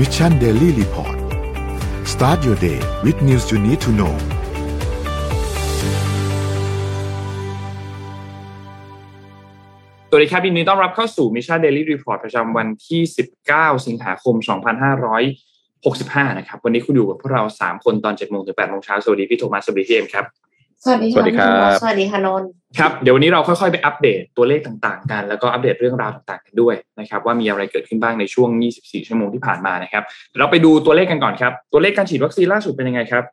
Mission Daily Report start your day with news you need to know สวัสดีครับยินดีต้อนรับเข้าสู่ Mission Daily Report ประจำวันที่ 19 สิงหาคม 2565 นะครับ วันนี้คุณอยู่กับพวกเรา 3 คนตอน7โมงถึง8โมงเช้า สวัสดีพี่โทมัส สวัสดีพี่เอ็มครับ สวัสดีสวัสดีครับ สวัสดีค่ะนนท์ ครับเดี๋ยววันนี้เราค่อยๆไปอัปเดตตัวเลขต่างๆ กัน แล้วก็อัปเดตเรื่องราวต่างๆกันด้วยนะครับว่ามีอะไรเกิดขึ้นบ้างในช่วง 24 ชั่วโมงที่ผ่านมานะครับเราไปดูตัวเลขกันก่อนครับตัวเลขการฉีดวัคซีนล่าสุดเป็นยังไงครับ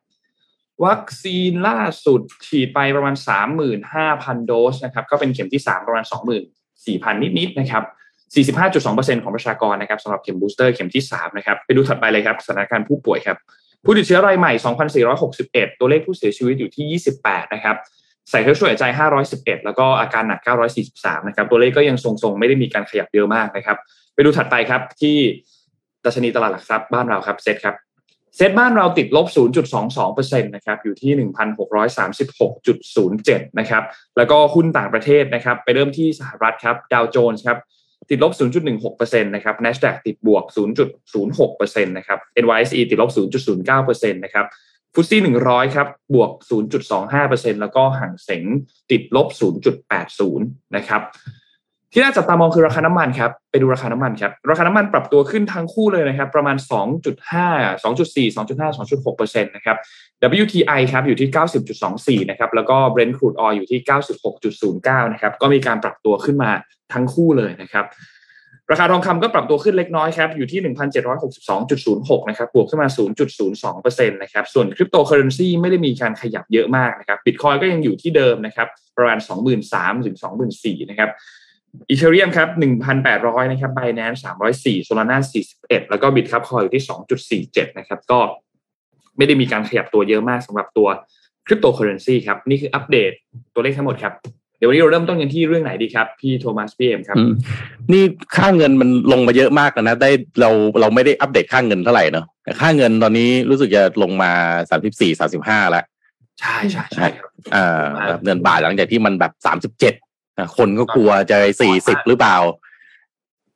วัคซีนล่าสุดฉีดไปประมาณ 35,000 โดสนะครับก็เป็นเข็มที่ 3 ประมาณ 24,000 นิดๆนะครับ45.2%ของประชากรนะครับสำหรับเข็มบูสเตอร์เข็มที่3นะครับไปดูถัดไปเลยครับสถานการณ์ผู้ป่วยครับผู้ติดเชื้อรายใหม่ 2,461 ตัวเลขผู้เสียชีวิตอยู่ที่ 28 นะครับ ใส่เครื่องช่วยหายใจ 511 แล้วก็อาการหนัก 943 นะครับ ตัวเลขก็ยังทรงๆ ไม่ได้มีการขยับเยอะมากนะครับ ไปดูถัดไปครับที่ดัชนีตลาดหลักทรัพย์บ้านเราครับเซ็ตครับเซ็ตบ้านเราติดลบ 0.22%นะครับ อยู่ที่ 1,636.07 นะครับ แล้วก็หุ้นต่างประเทศนะครับ ไปเริ่มที่สหรัฐครับ ดาวโจนส์ครับติดลบ 0.16%นะครับ NASDAQ ติดบวก 0.06%นะครับ NYSE ติดลบ 0.09%นะครับ ฟุตซี่100ครับ บวก 0.25%แล้วก็ห่างเสงติดลบ 0.80 นะครับ ที่น่าจับตามองคือราคาน้ำมันครับ ไปดูราคาน้ำมันครับ ราคาน้ำมันปรับตัวขึ้นทั้งคู่เลยนะครับ ประมาณ 2.5 2.4 2.5 2.6%นะครับ WTI ครับอยู่ที่ 90.24 นะครับ แล้วก็ Brent crude oil อยู่ที่ 96.09 นะครับ ก็มีการปรับตัวขึ้นมาทั้งคู่เลยนะครับ ราคาทองคำก็ปรับตัวขึ้นเล็กน้อยครับ อยู่ที่ 1,762.06 นะครับ บวกขึ้นมา 0.02%นะครับ ส่วนคริปโตเคอเรนซีไม่ได้มีการขยับเยอะมากนะครับบิตคอยน์ก็ยังอยู่ที่เดิมนะครับ ประมาณ 23,000ถึง24,000นะครับอีเธอเรียมครับ 1,800 นะครับ b i n a n c e 304 Solana 41 แล้วก็ Bitkub Coin อยู่ที่ 2.47 นะครับ ก็ไม่ได้มีการขยับตัวเยอะมากสำหรับตัวคริปโตเคอเรนซีครับ นี่คืออัปเดตตัวเลขทั้งหมดครับ เดี๋ยววันนี้เราเริ่มต้นกันที่เรื่องไหนดีครับ พี่โทมัสพี่เอ็มครับอืมนี่ค่าเงินมันลงมาเยอะมากแล้วนะ ได้เราเราไม่ได้อัปเดตค่าเงินเท่าไหร่เนอะแต่ค่าเงินตอนนี้รู้สึกจะลงมาสามสิบสี่สาสิบห้าแล้วใช่ใช่ใช่ครับอ่าเงินบาทหลังจากที่มันแบบสามสิบเจ็ดคนก็กลัวจะสี่สิบหรือเปล่า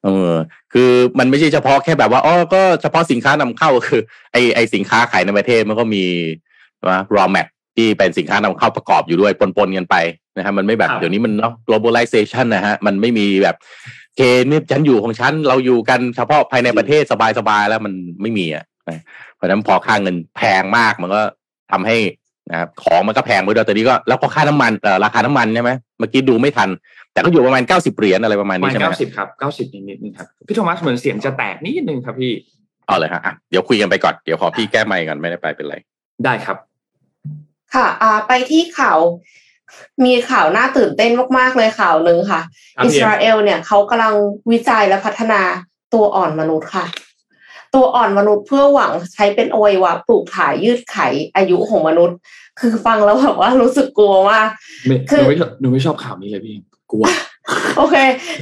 เออคือมันไม่ใช่เฉพาะแค่แบบว่าอ๋อก็เฉพาะสินค้านำเข้าคือ ไอไอสินค้าขายในประเทศมันก็มีว่า raw mat ที่เป็นสินค้านำเข้าประกอบอยู่ด้วยปนๆกันไปนะฮะมันไม่แบบครับเดี๋ยวนี้มันเนาะ globalization นะฮะมันไม่มีแบบเคนี่ฉันอยู่ของฉันเราอยู่กันเฉพาะภายในประเทศสบายๆแล้วมันไม่มีอะนะเพราะฉะนั้นพอค่าเงินแพงมากมันก็ทำให้นะครับของมันก็แพงไปด้วยแต่นี้ก็แล้วก็ค่าน้ำมันเอ่อราคาน้ำมันใช่ไหมเมื่อกี้ดูไม่ทัน แต่ก็อยู่ประมาณเก้าสิบเหรียญอะไรประมาณประนี้มาณใช่ไหมเก้าสิบครับเก้าสิบนิดๆนึงครับพี่โทมัสเหมือนเสียงจะแตกนิดนึงครับพี่เอาเลยฮะอะเดี๋ยวคุยกันไปก่อนเดี๋ยวขอพี่แก้ไมค์ก่อนไม่ได้ไปเป็นไร ได้ครับ ค่ะอ่าไปที่ข่าวมีข่าวน่าตื่นเต้นมาก ๆ เลยข่าวหนึ่งค่ะครับอิพี่สเอ็มราเอลเนี่ยเขากำลังวิจัยและพัฒนาตัวอ่อนมนุษย์ค่ะ ตัวอ่อนมนุษย์เพื่อหวังใช้เป็นอวัยวะปลูกถ่ายยืดไขอายุของมนุษย์ คือฟังแล้วแบบว่ารู้สึกกลัวมากไม่คืหอนูไม่ชอบหนูไม่ชอบข่าวนี้เลยพี่กลัว โอเค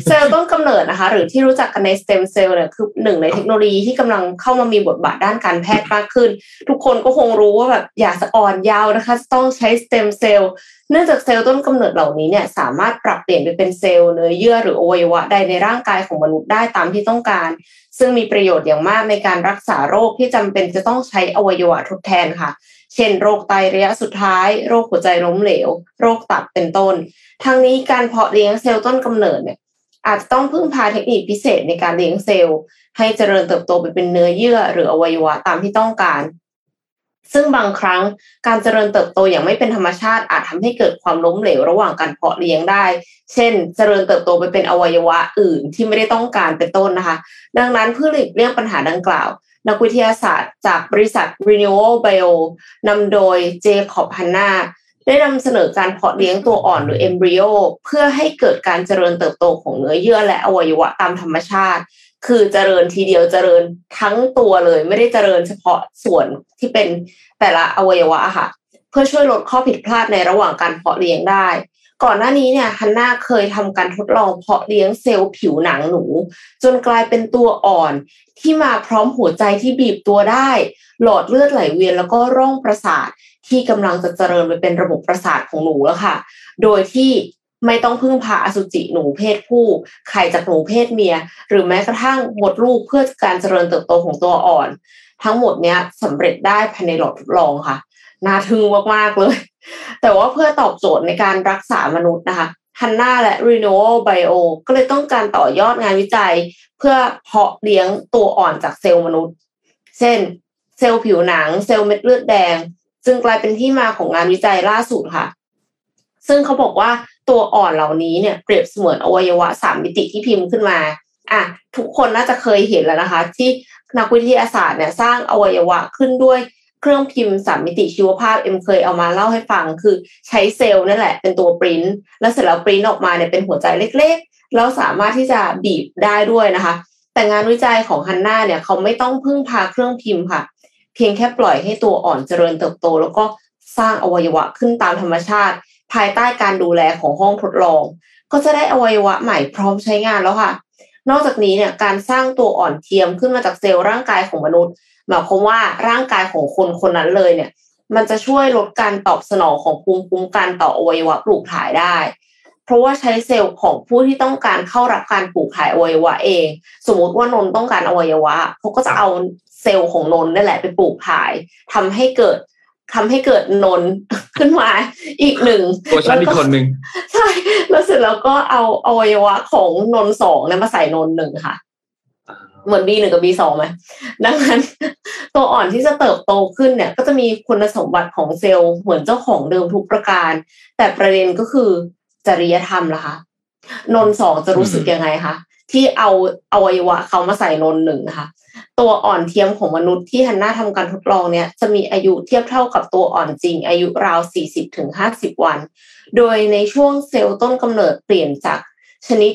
เซลล์ต้นกำเนิดนะคะ หรือที่รู้จักกันในสเต็มเซลล์เนี่ยคือหนึ่งในเทคโนโลยีที่กำลังเข้ามามีบทบาทด้านการแพทย์มากขึ้น ทุกคนก็คงรู้ว่าแบบอยากจะอ่อนเยาว์นะคะ ต้องใช้สเต็มเซลล์เนื่องจากเซลล์ต้นกำเนิดเหล่านี้เนี่ยสามารถปรับเปลี่ยนไปเป็นเซลล์เนื้อเยื่อหรืออวัยวะใดในร่างกายของมนุษย์ได้ตามที่ต้องการ ซึ่งมีประโยชน์อย่างมากในการรักษาโรคที่จำเป็นจะต้องใช้อวัยวะทดแทนค่ะ เช่นโรคไตระยะสุดท้าย โรคหัวใจล้มเหลว โรคตับเป็นต้น ทั้งนี้การเพาะเลี้ยงเซลล์ต้นกำเนิดเนี่ยอาจจะต้องพึ่งพาเทคนิคพิเศษในการเลี้ยงเซลล์ ให้เจริญเติบโตไปเป็นเนื้อเยื่อหรืออวัยวะตามที่ต้องการ ซึ่งบางครั้งการเจริญเติบโตอย่างไม่เป็นธรรมชาติอาจทำให้เกิดความล้มเหลวระหว่างการเพาะเลี้ยงได้ เช่น เจริญเติบโตไปเป็นอวัยวะอื่นที่ไม่ได้ต้องการเป็นต้นนะคะ ดังนั้นเพื่อหลีกเลี่ยงปัญหาดังกล่าว นักวิทยาศาสตร์ จากบริษัท Renewal Bio นำโดยเจคอบฮันนาได้นำเสนอการเพาะเลี้ยงตัวอ่อนหรือเอมบริโอเพื่อให้เกิดการเจริญเติบโตของเนื้อเยื่อและอวัยวะตามธรรมชาติ คือเจริญทีเดียวเจริญทั้งตัวเลย ไม่ได้เจริญเฉพาะส่วนที่เป็นแต่ละอวัยวะอะค่ะ เพื่อช่วยลดข้อผิดพลาดในระหว่างการเพาะเลี้ยงได้ ก่อนหน้านี้เนี่ยฮันนาเคยทำการทดลองเพาะเลี้ยงเซลล์ผิวหนังหนู จนกลายเป็นตัวอ่อนที่มาพร้อมหัวใจที่บีบตัวได้ หลอดเลือดไหลเวียนแล้วก็ร่องประสาทที่กำลังจะเจริญไปเป็นระบบประสาทของหนูแล้วค่ะ โดยที่ไม่ต้องพึ่งพาอสุจิหนูเพศผู้ไข่จากหนูเพศเมีย หรือแม้กระทั่งหมดลูกเพื่อการเจริญเติบโตของตัวอ่อน ทั้งหมดเนี้ยสำเร็จได้ภายในหลอดทดลองค่ะน่าทึ่งมากๆเลย แต่ว่าเพื่อตอบโจทย์ในการรักษามนุษย์นะคะฮันนาและ Renewal Bio ก็เลยต้องการต่อยอดงานวิจัย เพื่อเพาะเลี้ยงตัวอ่อนจากเซลล์มนุษย์ เช่น เซลล์ผิวหนัง เซลล์เม็ดเลือดแดง จึงกลายเป็นที่มาของงานวิจัยล่าสุดค่ะ ซึ่งเขาบอกว่าตัวอ่อนเหล่านี้เนี่ยเปรียบเสมือนอวัยวะสามมิติที่พิมพ์ขึ้นมาอะทุกคนน่าจะเคยเห็นแล้วนะคะ ที่นักวิทยาศาสตร์เนี่ยสร้างอวัยวะขึ้นด้วย เครื่องพิมพ์สามมิติชีวภาพเอ็มเคยเอามาเล่าให้ฟัง คือใช้เซลล์นั่นแหละเป็นตัวปริ้นแล้วเสร็จแล้วปริ้นออกมาเนี่ยเป็นหัวใจเล็กๆแล้วสามารถที่จะบีบได้ด้วยนะคะ แต่งานวิจัยของฮันน่าเนี่ยเขาไม่ต้องพึ่งพาเครื่องพิมพ์ค่ะ เพียงแค่ปล่อยให้ตัวอ่อนเจริญเติบโต แล้วก็สร้างอวัยวะขึ้นตามธรรมชาติ ภายใต้การดูแลของห้องทดลอง ก็จะได้อวัยวะใหม่พร้อมใช้งานแล้วค่ะนอกจากนี้เนี่ยการสร้างตัวอ่อนเทียมขึ้นมาจากเซลล์ร่างกายของมนุษย์ หมายความว่าร่างกายของคนคนนั้นเลยเนี่ย มันจะช่วยลดการตอบสนองของภูมิคุ้มกันต่ออวัยวะปลูกถ่ายได้ เพราะว่าใช้เซลล์ของผู้ที่ต้องการเข้ารับการปลูกถ่ายอวัยวะเอง สมมติว่านนต้องการอวัยวะเขาก็จะเอาเซลล์ของนนนั่นแหละไปปลูกถ่ายทำให้เกิดทำให้เกิดนนขึ้นมาอีกหนึ่งตัวฉันอีกคนหนึ่งใช่แล้วเสร็จแล้วก็เอาอวัยวะของนนสองเนี่ยมาใส่นนหนึ่งค่ะ เหมือน B หนึ่งกับ B สองไหมดังนั้นตัวอ่อนที่จะเติบโตขึ้นเนี่ย ก็จะมีคุณสมบัติของเซลล์เหมือนเจ้าของเดิมทุกประการ แต่ประเด็นก็คือจริยธรรมล่ะคะนนสองจะรู้สึกยังไงคะที่เอาเอวัยวะเขามาใส่นนหนึ่งนะคะตัวอ่อนเทียมของมนุษย์ที่ฮันน่าทำการทดลองเนี่ย จะมีอายุเทียบเท่ากับตัวอ่อนจริง อายุราว 40-50 วัน โดยในช่วงเซลล์ต้นกำเนิดเปลี่ยนจากชนิด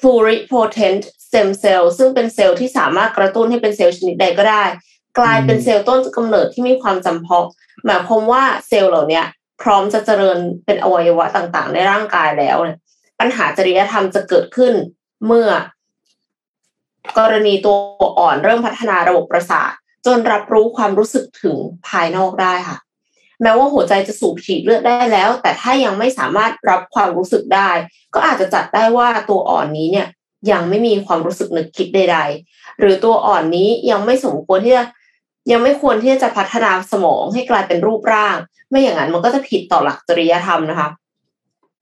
pluripotent stem cell ซึ่งเป็นเซลล์ที่สามารถกระตุ้นให้เป็นเซลล์ชนิดใดก็ได้ กลายเป็นเซลล์ต้นกำเนิดที่มีความจำเพาะหมายความว่าเซลล์เหล่านี้พร้อมจะเจริญเป็นอวัยวะต่างๆ ในร่างกายแล้วเนี่ยปัญหาจริยธรรมจะเกิดขึ้นเมื่อ กรณีตัวอ่อนเริ่มพัฒนาระบบประสาทจนรับรู้ความรู้สึกถึงภายนอกได้ค่ะ แม้ว่าหัวใจจะสูบฉีดเลือดได้แล้ว แต่ถ้ายังไม่สามารถรับความรู้สึกได้ ก็อาจจะจัดได้ว่าตัวอ่อนนี้เนี่ย ยังไม่มีความรู้สึกนึกคิดใด ๆ หรือตัวอ่อนนี้ยังไม่สมควรที่จะยังไม่ควรที่จะพัฒนาสมองให้กลายเป็นรูปร่าง ไม่อย่างนั้นมันก็จะผิดต่อหลักจริยธรรมนะคะ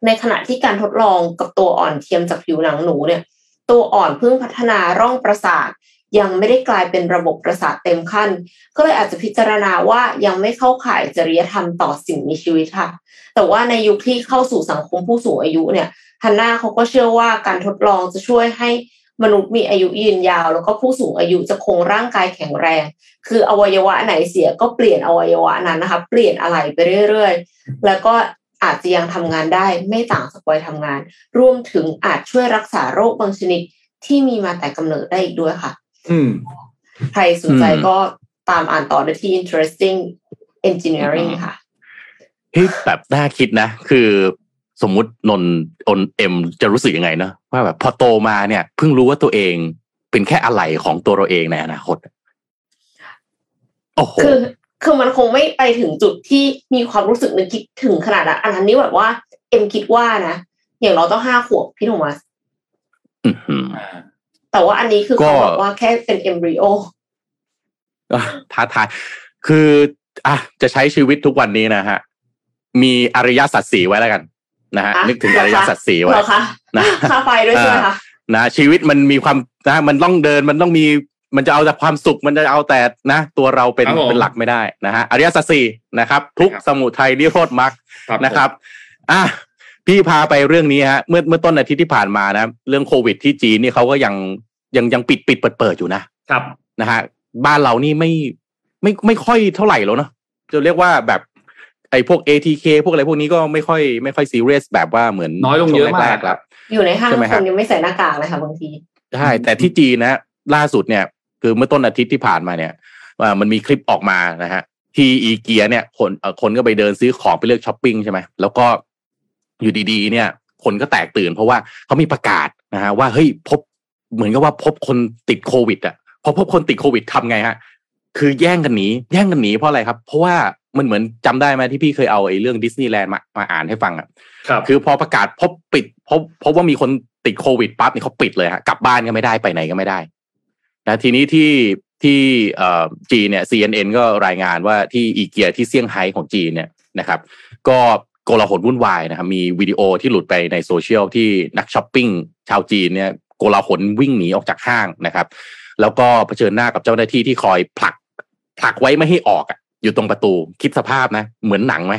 ในขณะที่การทดลองกับตัวอ่อนเทียมจากผิวหนังหนูเนี่ย ตัวอ่อนเพิ่งพัฒนาร่องประสาท ยังไม่ได้กลายเป็นระบบประสาทเต็มขั้น ก็เลยอาจจะพิจารณาว่ายังไม่เข้าข่ายจริยธรรมต่อสิ่งมีชีวิตค่ะ แต่ว่าในยุคที่เข้าสู่สังคมผู้สูงอายุเนี่ย ฮันน่าเขาก็เชื่อว่าการทดลองจะช่วยให้มนุษย์มีอายุยืนยาว แล้วก็ผู้สูงอายุจะคงร่างกายแข็งแรง คืออวัยวะไหนเสียก็เปลี่ยนอวัยวะนั้นนะคะ เปลี่ยนอะไรไปเรื่อยๆ แล้วก็อาจจะยังทำงานได้ไม่ต่างจากวัยทำงาน รวมถึงอาจช่วยรักษาโรคบางชนิดที่มีมาแต่กำเนิดได้อีกด้วยค่ะ อืมใครสนใจก็ตามอ่านต่อได้ที่ interesting engineering ค่ะเฮ้ยแบบน่าคิดนะ คือ สมมุตินนอนเอ็มจะรู้สึกยังไงเนอะว่าแบบพอโตมาเนี่ยเพิ่งรู้ว่าตัวเองเป็นแค่อะไหล่ของตัวเราเองในอนาคตโอ้โหคือคือมันคงไม่ไปถึงจุดที่มีความรู้สึกนึกคิดถึงขนาดนั้นอันนั้นนี่แบบว่า เอ็มคิดว่านะอย่างเราต้องห้าขวบพี่โทมัสอื้อหือแต่ว่าอันนี้คือก็เขาบอกว่าแค่เป็นเอมบริโออะท้าทายคือ อะจะใช้ชีวิตทุกวันนี้นะฮะ มีอริยสัจสี่ไว้แล้วกัน นะฮะอะนึกถึงอริยสัจสี่ไว้เหรอคะนะค่าไฟด้วยใช่ไหมคะนะชีวิตมันมีความนะมันต้องเดินมันต้องมีมันจะเอาแต่ความสุขมันจะเอาแต่นะ ตัวเราเป็นครับผมเป็นหลักไม่ได้นะฮะอริยสัจสี่นะครับ ทุกครับสมุทัยนิโรธมรรคครับนะครับอะพี่พาไปเรื่องนี้ฮะเมื่อเมื่อต้นอาทิตย์ที่ผ่านมานะเรื่องโควิดที่จีนนี่เขาก็ยังยังยังปิดปิดเปิดเปิดอยู่นะครับนะฮะบ้านเรานี่ไม่ไม่ไม่ค่อยเท่าไหร่แล้วเนาะจะเรียกว่าแบบ ไอ้พวก ATK พวกอะไรพวกนี้ก็ไม่ค่อยไม่ค่อยซีเรียสแบบว่าเหมือนน้อยลงเยอะมากช่วแรๆแล้วอยู่ในห้างใช่ไหมคครับนยังไม่ใส่หน้ากากเลยค่ะบางทีใช่แต่ที่จีนนะ ล่าสุดเนี่ย คือเมื่อต้นอาทิตย์ที่ผ่านมาเนี่ยว่ามันมีคลิปออกมานะฮะ ที่อีเกียเนี่ย คนเอ่อคนก็ไปเดินซื้อของไปเลือกช้อปปิ้งใช่ไหมแล้วก็อยู่ดีๆ เนี่ย คนก็แตกตื่น เพราะว่าเขามีประกาศนะฮะว่าเฮ้ยพบเหมือนกับว่าพบคนติดโควิดอะพอพบคนติดโควิดทำไงฮะ คือแย่งกันหนีแย่งกันหนีเพราะอะไรครับ เพราะว่า มันเหมือนจำได้ไหมที่พี่เคยเอาไอ้เรื่องดิสนีย์แลนด์มามาอ่านให้ฟังอะครับคือพอประกาศพบปิดพบพบว่ามีคนติดโควิดปั๊บนี่เขาปิดเลยฮะกลับบ้านก็ไม่ได้ไปไหนก็ไม่ได้นะทีนี้ที่ที่เอ่อจีนเนี่ย CNN ก็รายงานว่าที่อีเกียที่เซี่ยงไฮ้ของจีนเนี่ยนะครับ ก็โกลาหลวุ่นวายนะครับ มีวิดีโอที่หลุดไปในโซเชียลที่นักช้อปปิ้งชาวจีนเนี่ยโกลาหลวิ่งหนีออกจากห้างนะครับ แล้วก็เผชิญหน้ากับเจ้าหน้าที่ที่คอยผลักผลักไว้ไม่ให้ออกอะ อยู่ตรงประตู คิดสภาพนะ เหมือนหนังไหม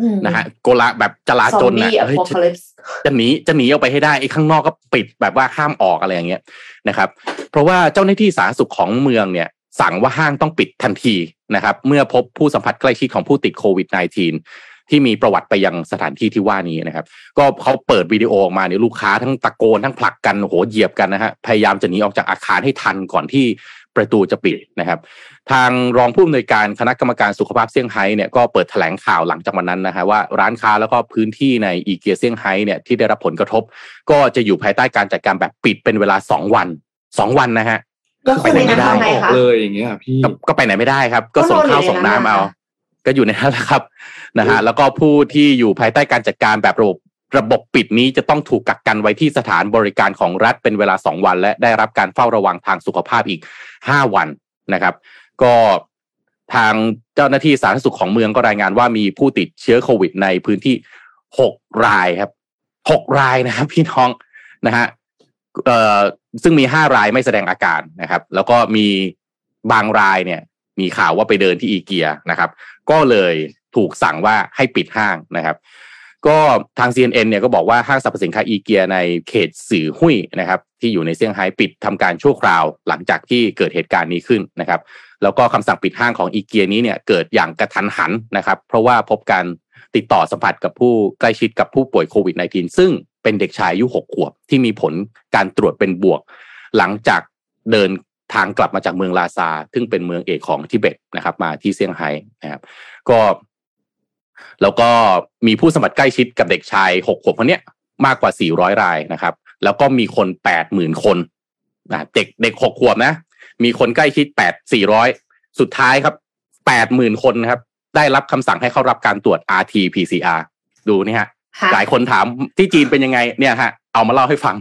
อืมนะฮะโกลาแบบจลาซอจมนนะบี้อเฮ้ยพอคาลิปส์จะหนีจะหนีออกไปให้ได้ไอ้ข้างนอกก็ปิดแบบว่าห้ามออกอะไรอย่างเงี้ยนะครับ เพราะว่าเจ้าหน้าที่สาธารณสุขของเมืองเนี่ย สั่งว่าห้างต้องปิดทันทีนะครับ เมื่อพบผู้สัมผัสใกล้ชิดของผู้ติดโควิด -19 ที่มีประวัติไปยังสถานที่ที่ว่านี้นะครับ ก็เขาเปิดวิดีโอออกมาเนี่ยลูกค้าทั้งตะโกนทั้งผลักกันโอ้โหเหยียบกันนะฮะพยายามจะหนีออกจากอาคารให้ทันก่อนที่ประตูจะปิดนะครับ ทางรองผู้อำนวยการคณะกรรมการสุขภาพเซี่ยงไฮ้เนี่ยก็เปิดแถลงข่าวหลังจากวันนั้นนะฮะว่าร้านค้าแล้วก็พื้นที่ในอีเกียเซี่ยงไฮ้เนี่ยที่ได้รับผลกระทบ ก็จะอยู่ภายใต้การจัดการแบบปิดเป็นเวลาสองวันสองวันนะฮะแล้วคนไปในไหนไม่นั้นได้ทำไงออกคะเลยอย่างเงี้ยพี่ก็ก็ไปไหนไม่ได้ครับ ก็ก็ส่งนอนอยู่ข้าวในส่งน้ำนั้นเอาน่ะก็อยู่ในนั้นแหละครับนะฮะแล้วก็ผู้ที่อยู่ภายใต้การจัดการแบบระบบระบบปิดนี้จะต้องถูกกักกันไว้ที่สถานบริการของรัฐเป็นเวลาสองวัน และได้รับการเฝ้าระวังทางสุขภาพอีกห้าวันนะครับ ก็ทางเจ้าหน้าที่สาธารณสุขของเมืองก็รายงานว่ามีผู้ติดเชื้อโควิดในพื้นที่หกรายครับหกรายนะครับพี่น้องนะฮะเอ่อซึ่งมีห้ารายไม่แสดงอาการนะครับ แล้วก็มีบางรายเนี่ย มีข่าวว่าไปเดินที่อีเกียนะครับ ก็เลยถูกสั่งว่าให้ปิดห้างนะครับ ก็ทาง CNN เนี่ยก็บอกว่าห้างสรรพสินค้าอีเกียในเขตสื่อหุ้ยนะครับ ที่อยู่ในเซี่ยงไฮ้ปิดทำการชั่วคราวหลังจากที่เกิดเหตุการณ์นี้ขึ้นนะครับ แล้วก็คำสั่งปิดห้างของอีเกียนี้เนี่ยเกิดอย่างกระทันหันนะครับ เพราะว่าพบการติดต่อสัมผัสกับผู้ใกล้ชิดกับผู้ป่วยโควิด -19 ซึ่งเป็นเด็กชายอายุ6ขวบ ที่มีผลการตรวจเป็นบวก หลังจากเดินทางกลับมาจากเมืองลาซา ซึ่งเป็นเมืองเอกของทิเบตนะครับ มาที่เซี่ยงไฮ้นะครับ ก็แล้วก็มีผู้สมัครใกล้ชิดกับเด็กชายหกขวบคนนี้มากกว่า400รายนะครับ แล้วก็มีคน80,000คนนะเด็กเด็กหกขวบนะ มีคนใกล้ชิด8 400สุดท้ายครับ80,000คนนะครับ ได้รับคำสั่งให้เข้ารับการตรวจ RT-PCR ดูนี่ฮะค่ะหลายคนถามที่จีนเป็นยังไงเนี่ยฮะเอามาเล่าให้ฟัง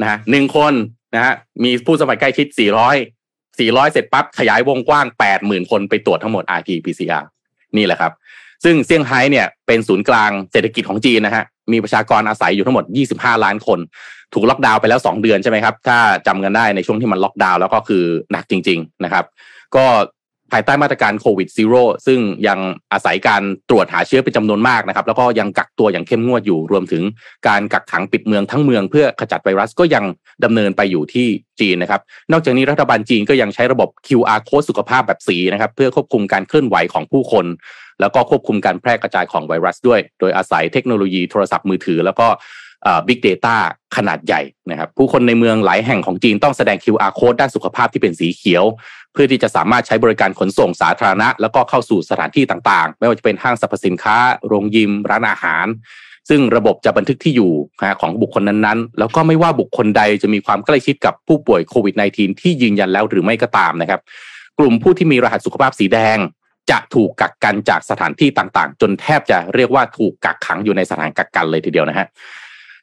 นะฮะหนึ่งคนนะฮะมีผู้สมัครใกล้ชิด 400 400 เสร็จปั๊บขยายวงกว้าง 80,000 คนไปตรวจทั้งหมด RT-PCR นี่แหละครับ ซึ่งเซี่ยงไฮ้เนี่ยเป็นศูนย์กลางเศรษฐกิจของจีนนะฮะ มีประชากรอาศัยอยู่ทั้งหมด 25 ล้านคน ถูกล็อกดาวน์ไปแล้ว 2 เดือนใช่ไหมครับ ถ้าจำกันได้ในช่วงที่มันล็อกดาวน์แล้วก็คือหนักจริง ๆนะครับ ก็ภายใต้มาตรการโควิดซีโร่ซึ่งยังอาศัยการตรวจหาเชื้อเป็นจำนวนมากนะครับ แล้วก็ยังกักตัวอย่างเข้มงวดอยู่ รวมถึงการกักขังปิดเมืองทั้งเมืองเพื่อขจัดไวรัสก็ยังดำเนินไปอยู่ที่จีนนะครับ นอกจากนี้รัฐบาลจีนก็ยังใช้ระบบ QR code สุขภาพแบบสีนะครับ เพื่อควบคุมการเคลื่อนไหวของผู้คน แล้วก็ควบคุมการแพร่กระจายของไวรัสด้วย โดยอาศัยเทคโนโลยีโทรศัพท์มือถือ แล้วก็บิ๊กเดต้าขนาดใหญ่นะครับ ผู้คนในเมืองหลายแห่งของจีนต้องแสดง QR code ด้านสุขภาพที่เป็นสีเขียว เพื่อที่จะสามารถใช้บริการขนส่งสาธารณะ แล้วก็เข้าสู่สถานที่ต่างๆ ไม่ว่าจะเป็นห้างสรรพสินค้า โรงยิม ร้านอาหาร ซึ่งระบบจะบันทึกที่อยู่ของบุคคลนั้นๆ แล้วก็ไม่ว่าบุคคลใดจะมีความใกล้ชิดกับผู้ป่วยโควิด -19 ที่ยืนยันแล้วหรือไม่ก็ตามนะครับ กลุ่มผู้ที่มีรหัสสุขภาพสีแดง จะถูกกักกันจากสถานที่ต่างๆ จนแทบจะเรียกว่าถูกกักขังอยู่ในสถานกักกันเลยทีเดียวนะฮะ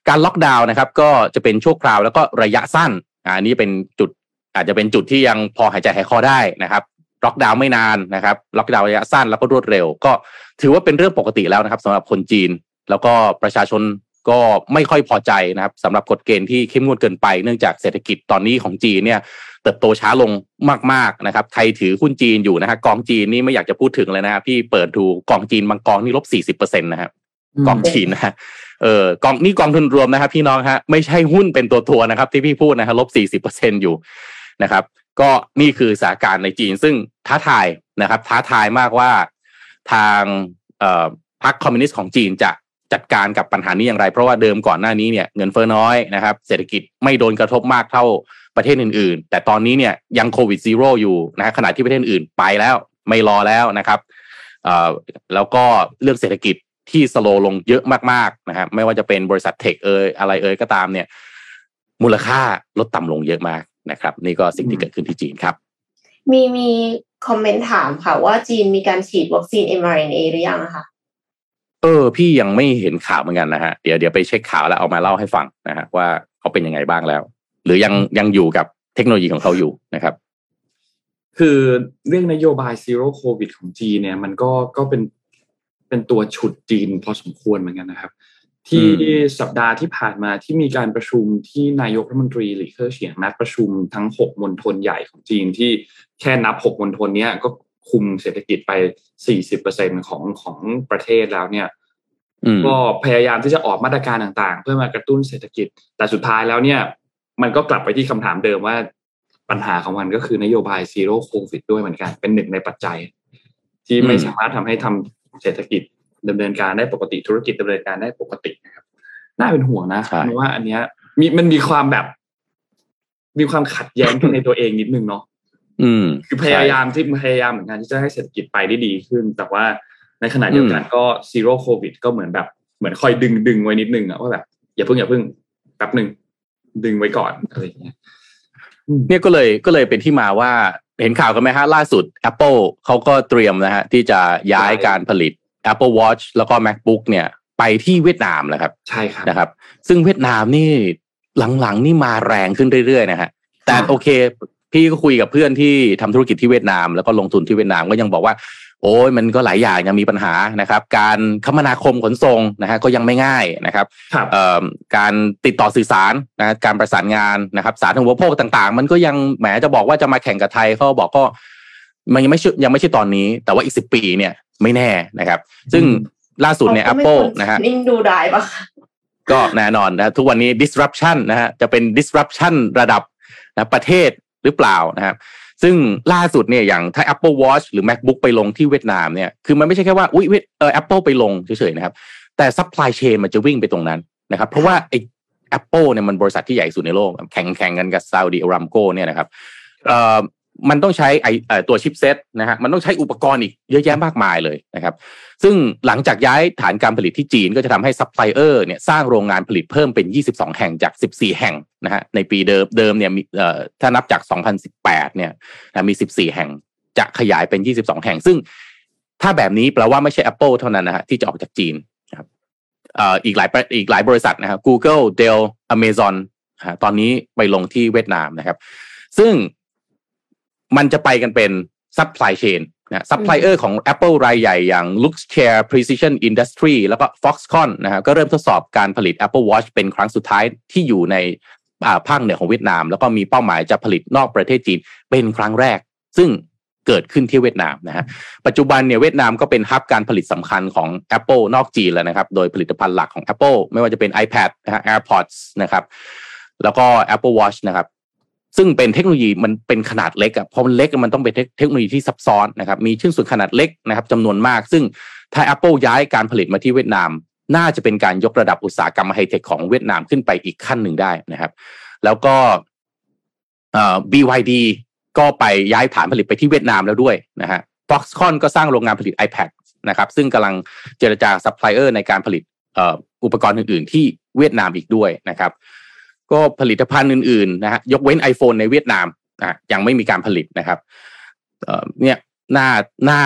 การล็อกดาวน์นะครับ ก็จะเป็นชั่วคราวแล้วก็ระยะสั้นอะอันนี้เป็นจุดอาจจะเป็นจุดที่ยังพอหายใจหายคอได้นะครับล็อกดาวน์ไม่นานนะครับล็อกดาวน์ระยะสั้นแล้วก็รวดเร็ว ก็ถือว่าเป็นเรื่องปกติแล้วนะครับสำหรับคนจีน แล้วก็ประชาชน ก็ไม่ค่อยพอใจนะครับสำหรับกฎเกณฑ์ที่เข้มงวดเกินไปเนื่องจากเศรษฐกิจตอนนี้ของจีนเนี่ยเติบโตช้าลงมากๆนะครับ ใครถือหุ้นจีนอยู่นะฮะกองจีนนี่ไม่อยากจะพูดถึงเลยนะครับพี่เปิดดูกองจีนบางกองนี่ลบสี่สิบเปอร์เซ็นต์นะครับกองจีนนะฮะเออกองนี่กองทุนรวมนะครับพี่น้องฮะไม่ใช่หุ้นเป็นตัวทัวร์นะครับ ที่พี่พูดนะฮะลบสี่สิบเปอร์เซ็นต์อยู่นะครับ ก็นี่คือสถานการณ์ในจีนซึ่งท้าทายนะครับ ท้าทายมากว่าทางเอ่อพรรคคอมมิวนิสต์ของจีนจะ จัดการกับปัญหานี้อย่างไร เพราะว่าเดิมก่อนหน้านี้เนี่ยเงินเฟ้อน้อยนะครับ เศรษฐกิจไม่โดนกระทบมากเท่าประเทศอื่น ๆ แต่ตอนนี้เนี่ยยังโควิดซีโร่อยู่นะฮะขณะที่ประเทศอื่นไปแล้วไม่รอแล้วนะครับแล้วก็เรื่องเศรษฐกิจที่สโลลงเยอะมากๆนะครับไม่ว่าจะเป็นบริษัทเทคเอยอะไรเอยก็ตามเนี่ย มูลค่าลดต่ำลงเยอะมากนะครับ นี่ก็สิ่งที่เกิดขึ้นที่จีนครับ มีมีคอมเมนต์ถามค่ะว่าจีนมีการฉีดวัคซีน mRNA หรือยังคะ เออ พี่ยังไม่เห็นข่าวเหมือนกันนะฮะเดี๋ยวเดี๋ยวไปเช็คข่าวแล้วเอามาเล่าให้ฟังนะฮะว่าเขาเป็นยังไงบ้างแล้ว หรือยังยังอยู่กับเทคโนโลยีของเขาอยู่นะครับ คือเรื่องนโยบายซีโร่โควิดของจีนเนี่ย มันก็ก็เป็นเป็นตัวฉุดจีนพอสมควรเหมือนกันนะครับ ที่สัปดาห์ที่ผ่านมาที่มีการประชุมที่นายกรัฐมนตรีหลีเค่อเฉียงนัดประชุมทั้งหกมณฑลใหญ่ของจีนที่แค่นับหกมณฑลเนี้ยก็ คุมเศรษฐกิจไปสี่สิบเปอร์เซ็นของของประเทศแล้วเนี่ยอืมก็พยายามที่จะออกมาตรการต่างๆ เพื่อมากระตุ้นเศรษฐกิจ แต่สุดท้ายแล้วเนี่ย มันก็กลับไปที่คำถามเดิมว่าปัญหาของมันก็คือนโยบายซีโร่โควิดด้วยเหมือนกัน เป็นหนึ่งในปัจจัย ที่ไม่อืมสามารถทำให้ทำเศรษฐกิจดำเนินการได้ปกติธุรกิจดำเนินการได้ปกตินะครับ น่าเป็นห่วงนะเพราะว่าอันเนี้ยมีมันมีความแบบ มีความขัดแย้งกันในตัวเองนิดนึงเนาะ อืมคือพยายามที่พยายามเหมือนกันที่จะให้เศรษฐกิจไปได้ดีขึ้น แต่ว่าในขณะเดียวกันก็ซีโร่โควิดก็เหมือนแบบเหมือนคอยดึงดึงไว้นิดนึงอะว่าแบบอย่าเพิ่งอย่าเพิ่งแป๊บหนึ่งดึงไว้ก่อนอะไรอย่างเงี้ยอืมเนี่ยก็เลยก็เลยเป็นที่มาว่าเห็นข่าวกันไหมฮะล่าสุด Apple เขาก็เตรียมนะฮะที่จะย้ายการผลิต Apple Watch แล้วก็ MacBook เนี่ย ไปที่เวียดนามนะครับ ใช่ครับนะครับ ซึ่งเวียดนามนี่หลังๆนี่มาแรงขึ้นเรื่อยๆนะฮะแต่ครับโอเค พี่ก็คุยกับเพื่อนที่ทำธุรกิจที่เวียดนาม แล้วก็ลงทุนที่เวียดนามก็ยังบอกว่า โอ้ยมันก็หลายอย่างยังมีปัญหานะครับ การคมนาคมขนส่งนะฮะก็ยังไม่ง่ายนะครับครับเอ่อการติดต่อสื่อสารนะการประสานงานนะครับ สาธารณูปโภคต่าง ๆ มันก็ยังแหมจะบอกว่าจะมาแข่งกับไทยเขาบอกก็ มันยังไม่ใช่ยังไม่ใช่ตอนนี้ แต่ว่าอีกสิบปีเนี่ยไม่แน่นะครับ ซึ่งล่าสุดเนี่ยขาก็ไม่ Apple ควรนะฮะนิ่งดูดายปะคะก็แน่นอนนะทุกวันนี้ disruption นะฮะจะเป็น disruption ระดับนะประเทศ หรือเปล่านะครับซึ่งล่าสุดเนี่ยอย่างถ้า Apple Watch หรือ MacBook ไปลงที่เวียดนามเนี่ยคือมันไม่ใช่แค่ว่าอุ้ยเวียดเออ Apple ไปลงเฉยๆนะครับ แต่ supply chain มันจะวิ่งไปตรงนั้นนะครับ เพราะว่าไอ้ Apple เนี่ยมันบริษัทที่ใหญ่สุดในโลก แข่งแข่งกันกับ Saudi Aramco เนี่ยนะครับ มันต้องใช้ไอ้ตัวชิปเซตนะฮะมันต้องใช้อุปกรณ์อีกเยอะแยะมากมายเลยนะครับ ซึ่งหลังจากย้ายฐานการผลิตที่จีนก็จะทำให้ซัพพลายเออร์เนี่ยสร้างโรงงานผลิตเพิ่มเป็น 22 แห่งจาก 14 แห่งนะฮะในปีเดิมเดิมเนี่ยมีถ้านับจาก 2018 เนี่ยมี 14 แห่งจะขยายเป็น 22 แห่ง ซึ่งถ้าแบบนี้แปลว่าไม่ใช่ Apple เท่านั้นนะฮะที่จะออกจากจีนนะครับอีกหลายอีกหลายบริษัทนะครับ Google Dell Amazon นตอนนี้ไปลงที่เวียดนามนะครับ ซึ่ง มันจะไปกันเป็น supply chain นะซัพพลายเออร์ของ Apple รายใหญ่อย่าง Luxshare Precision Industry แล้วก็ Foxconn นะฮะก็เริ่มทดสอบการผลิต Apple Watch เป็นครั้งสุดท้ายที่อยู่ในอ่าภาคเหนือของเวียดนาม แล้วก็มีเป้าหมายจะผลิตนอกประเทศจีนเป็นครั้งแรก ซึ่งเกิดขึ้นที่เวียดนามนะฮะปัจจุบันเนี่ยเวียดนามก็เป็นฮับการผลิตสำคัญของ Apple นอกจีนแล้วนะครับ โดยผลิตภัณฑ์หลักของ Apple ไม่ว่าจะเป็น iPad นะฮะ AirPods นะครับแล้วก็ Apple Watch นะครับ ซึ่งเป็นเทคโนโลยีมันเป็นขนาดเล็กอะพอมันเล็กมันต้องเป็นเทคโนโลยีที่ซับซ้อนนะครับมีชิ้นส่วนขนาดเล็กนะครับจำนวนมาก ซึ่งถ้า Apple ย้ายการผลิตมาที่เวียดนาม น่าจะเป็นการยกระดับอุตสาหกรรมไฮเทคของเวียดนามขึ้นไปอีกขั้นหนึ่งได้นะครับ แล้วก็เอ่อ BYD ก็ไปย้ายฐานผลิตไปที่เวียดนามแล้วด้วยนะฮะ Foxconn ก็สร้างโรงงานผลิต iPad นะครับ ซึ่งกำลังเจรจาซัพพลายเออร์ในการผลิตอุปกรณ์อื่น ๆ ที่เวียดนามอีกด้วยนะครับ ก็ผลิตภัณฑ์อื่นๆนะฮะยกเว้น iPhone ในเวียดนามอะยังไม่มีการผลิตนะครับเอ่อเนี่ยน่าน่า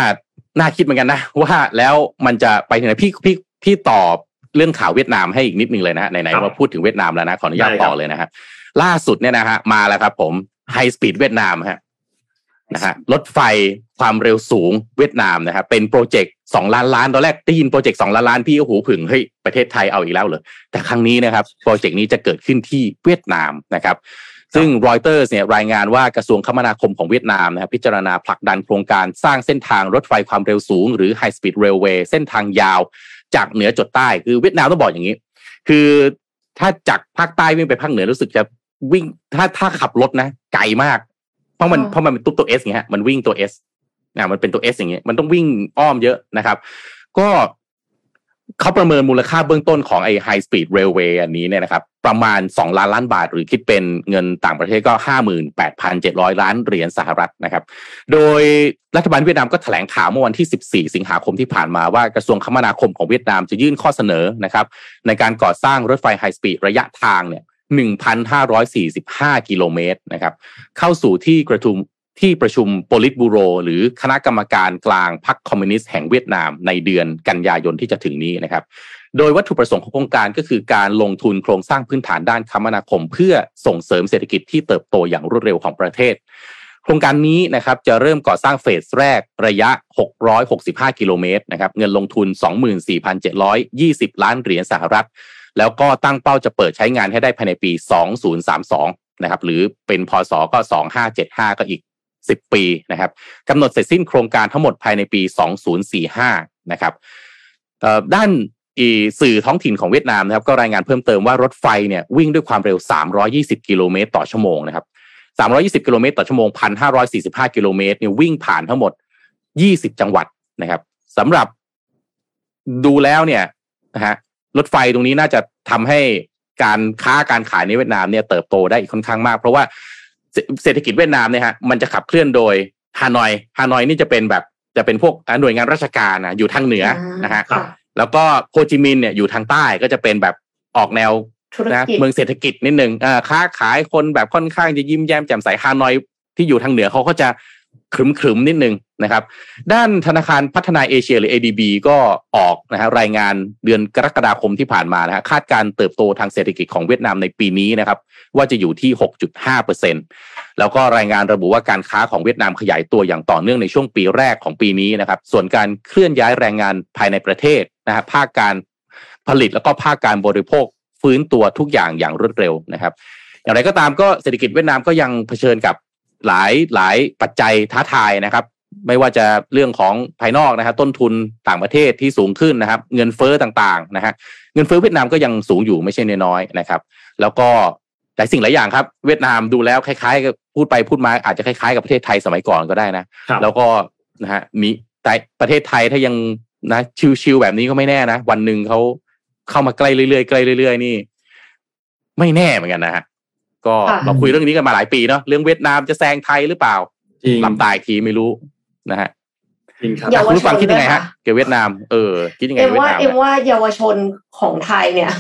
น่าคิดเหมือนกันนะ ว่าแล้วมันจะไปถึงไหนพี่พี่พี่ตอบเรื่องข่าวเวียดนามให้อีกนิดนึงเลยนะฮะไหนครับๆว่าพูดถึงเวียดนามแล้วนะขออนุญาตได้ครับต่อเลยนะฮะล่าสุดเนี่ยนะฮะมาแล้วครับผม high speed เวียดนามฮะ นะฮะรถไฟความเร็วสูงเวียดนามนะครับเป็น project สองล้านล้านตอนแรกได้ยิน project สองล้านล้านพี่ก็หูผึ่งเฮ้ยประเทศไทยเอาอีกแล้วเหรอแต่ครั้งนี้นะครับ project นี้จะเกิดขึ้นที่เวียดนามนะครับซึ่งรอยเตอร์เนี่ยรายงานว่ากระทรวงคมนาคมของเวียดนามนะครับพิจารณาผลักดันโครงการสร้างเส้นทางรถไฟความเร็วสูง หรือ High Speed Railway เส้นทางยาว จากเหนือจดใต้คือเวียดนามต้องบอกอย่างนี้ คือถ้าจากภาคใต้วิ่งไปภาคเหนือรู้สึกจะวิ่งถ้าถ้าขับรถนะไกลมาก เพราะมันอ๋อเพราะมันเป็นตุ๊กตัวเอสอย่างเงี้ยมันวิ่งตัวเอสนะมันเป็นตัวเอสอย่างเงี้ยมันต้องวิ่งอ้อมเยอะนะครับ ก็เขาประเมินมูลค่าเบื้องต้นของไอ้ High Speed Railway อันนี้เนี่ยนะครับ ประมาณ 2 ล้านล้านบาท หรือคิดเป็นเงินต่างประเทศก็ 58,700 ล้านเหรียญสหรัฐนะครับ โดยรัฐบาลเวียดนามก็แถลงข่าวเมื่อวันที่ 14 สิงหาคมที่ผ่านมาว่ากระทรวงคมนาคมของเวียดนามจะยื่นข้อเสนอนะครับ ในการก่อสร้างรถไฟ high speed ระยะทางเนี่ย 1,545 กิโลเมตรนะครับ เข้าสู่ที่กระทุมที่ประชุมโปลิตบูโร หรือคณะกรรมการกลางพรรคคอมมิวนิสต์แห่งเวียดนามในเดือนกันยายนที่จะถึงนี้นะครับ โดยวัตถุประสงค์ของโครงการก็คือการลงทุนโครงสร้างพื้นฐานด้านคมนาคม เพื่อส่งเสริมเศรษฐกิจที่เติบโตอย่างรวดเร็วของประเทศ โครงการนี้นะครับจะเริ่มก่อสร้างเฟสแรกระยะ 665 กิโลเมตรนะครับเงินลงทุน 24,720 ล้านเหรียญสหรัฐ แล้วก็ตั้งเป้าจะเปิดใช้งานให้ได้ภายในปี 2032 นะครับ หรือเป็นพศก็ 2575 ก็อีก 10 ปีนะครับกำหนดเสร็จสิ้นโครงการทั้งหมดภายในปี 2045 นะครับด้านสื่อท้องถิ่นของเวียดนามนะครับ ก็รายงานเพิ่มเติมว่ารถไฟเนี่ยวิ่งด้วยความเร็ว 320 กิโลเมตรต่อชั่วโมงนะครับ 320 กิโลเมตรต่อชั่วโมง 1,545 กิโลเมตรเนี่ยวิ่งผ่านทั้งหมด 20 จังหวัดนะครับสำหรับดูแล้วเนี่ยนะฮะ รถไฟตรงนี้น่าจะทำให้การค้าการขายในเวียดนามเนี่ยเติบโตได้อีกค่อนข้างมาก เพราะว่าเศรษฐกิจเวียดนามเนี่ยฮะมันจะขับเคลื่อนโดยฮานอยฮานอยนี่จะเป็นแบบจะเป็นพวกหน่วยงานราชการนะอยู่ทางเหนือนะฮะแล้วก็โฮจิมินห์เนี่ยอยู่ทางใต้ก็จะเป็นแบบออกแนวนะเมืองเศรษฐกิจนิดนึงค้าขายคนแบบค่อนข้างจะยิ้มแย้มแจ่มใสฮานอยที่อยู่ทางเหนือเขาก็จะ ขรึมๆนิดนึงนะครับ ด้านธนาคารพัฒนาเอเชียหรือ ADB ก็ออกนะฮะรายงานเดือนกรกฎาคมที่ผ่านมานะฮะคาดการเติบโตทางเศรษฐกิจของเวียดนามในปีนี้นะครับ ว่าจะอยู่ที่ 6.5%แล้วก็รายงานระบุว่าการค้าของเวียดนามขยายตัวอย่างต่อเนื่องในช่วงปีแรกของปีนี้นะครับ ส่วนการเคลื่อนย้ายแรงงานภายในประเทศนะฮะภาคการผลิตแล้วก็ภาคการบริโภคฟื้นตัวทุกอย่างอย่างรวดเร็วนะครับ อย่างไรก็ตามก็เศรษฐกิจเวียดนามก็ยังเผชิญกับ หลายหลายปัจจัยท้าทายนะครับ ไม่ว่าจะเรื่องของภายนอกนะครับต้นทุนต่างประเทศที่สูงขึ้นนะครับ เงินเฟ้อต่างๆนะฮะเงินเฟ้อเวียดนามก็ยังสูงอยู่ไม่ใช่น้อยๆนะครับ แล้วก็หลายสิ่งหลายอย่างครับ เวียดนามดูแล้วคล้ายๆกับพูดไปพูดมาอาจจะคล้ายๆกับประเทศไทยสมัยก่อนก็ได้นะ แล้วก็นะฮะมีแต่ประเทศไทยถ้ายังนะชิวๆแบบนี้ก็ไม่แน่นะ วันหนึ่งเขาเข้ามาใกล้เรื่อยๆใกล้เรื่อยๆนี่ ไม่แน่เหมือนกันนะฮะ ก็เราคุยเรื่องนี้กันมาหลายปีเนาะเรื่องเวียดนามจะแซงไทยหรือเปล่าลำตายทีไม่รู้นะฮะจริงครับคุณผู้ฟังคิดยังไงฮะเกี่ยวเวียดนามเออคิดยังไงเอ็มว่าเอ็มว่าเยาวชนของไทยเนี่ย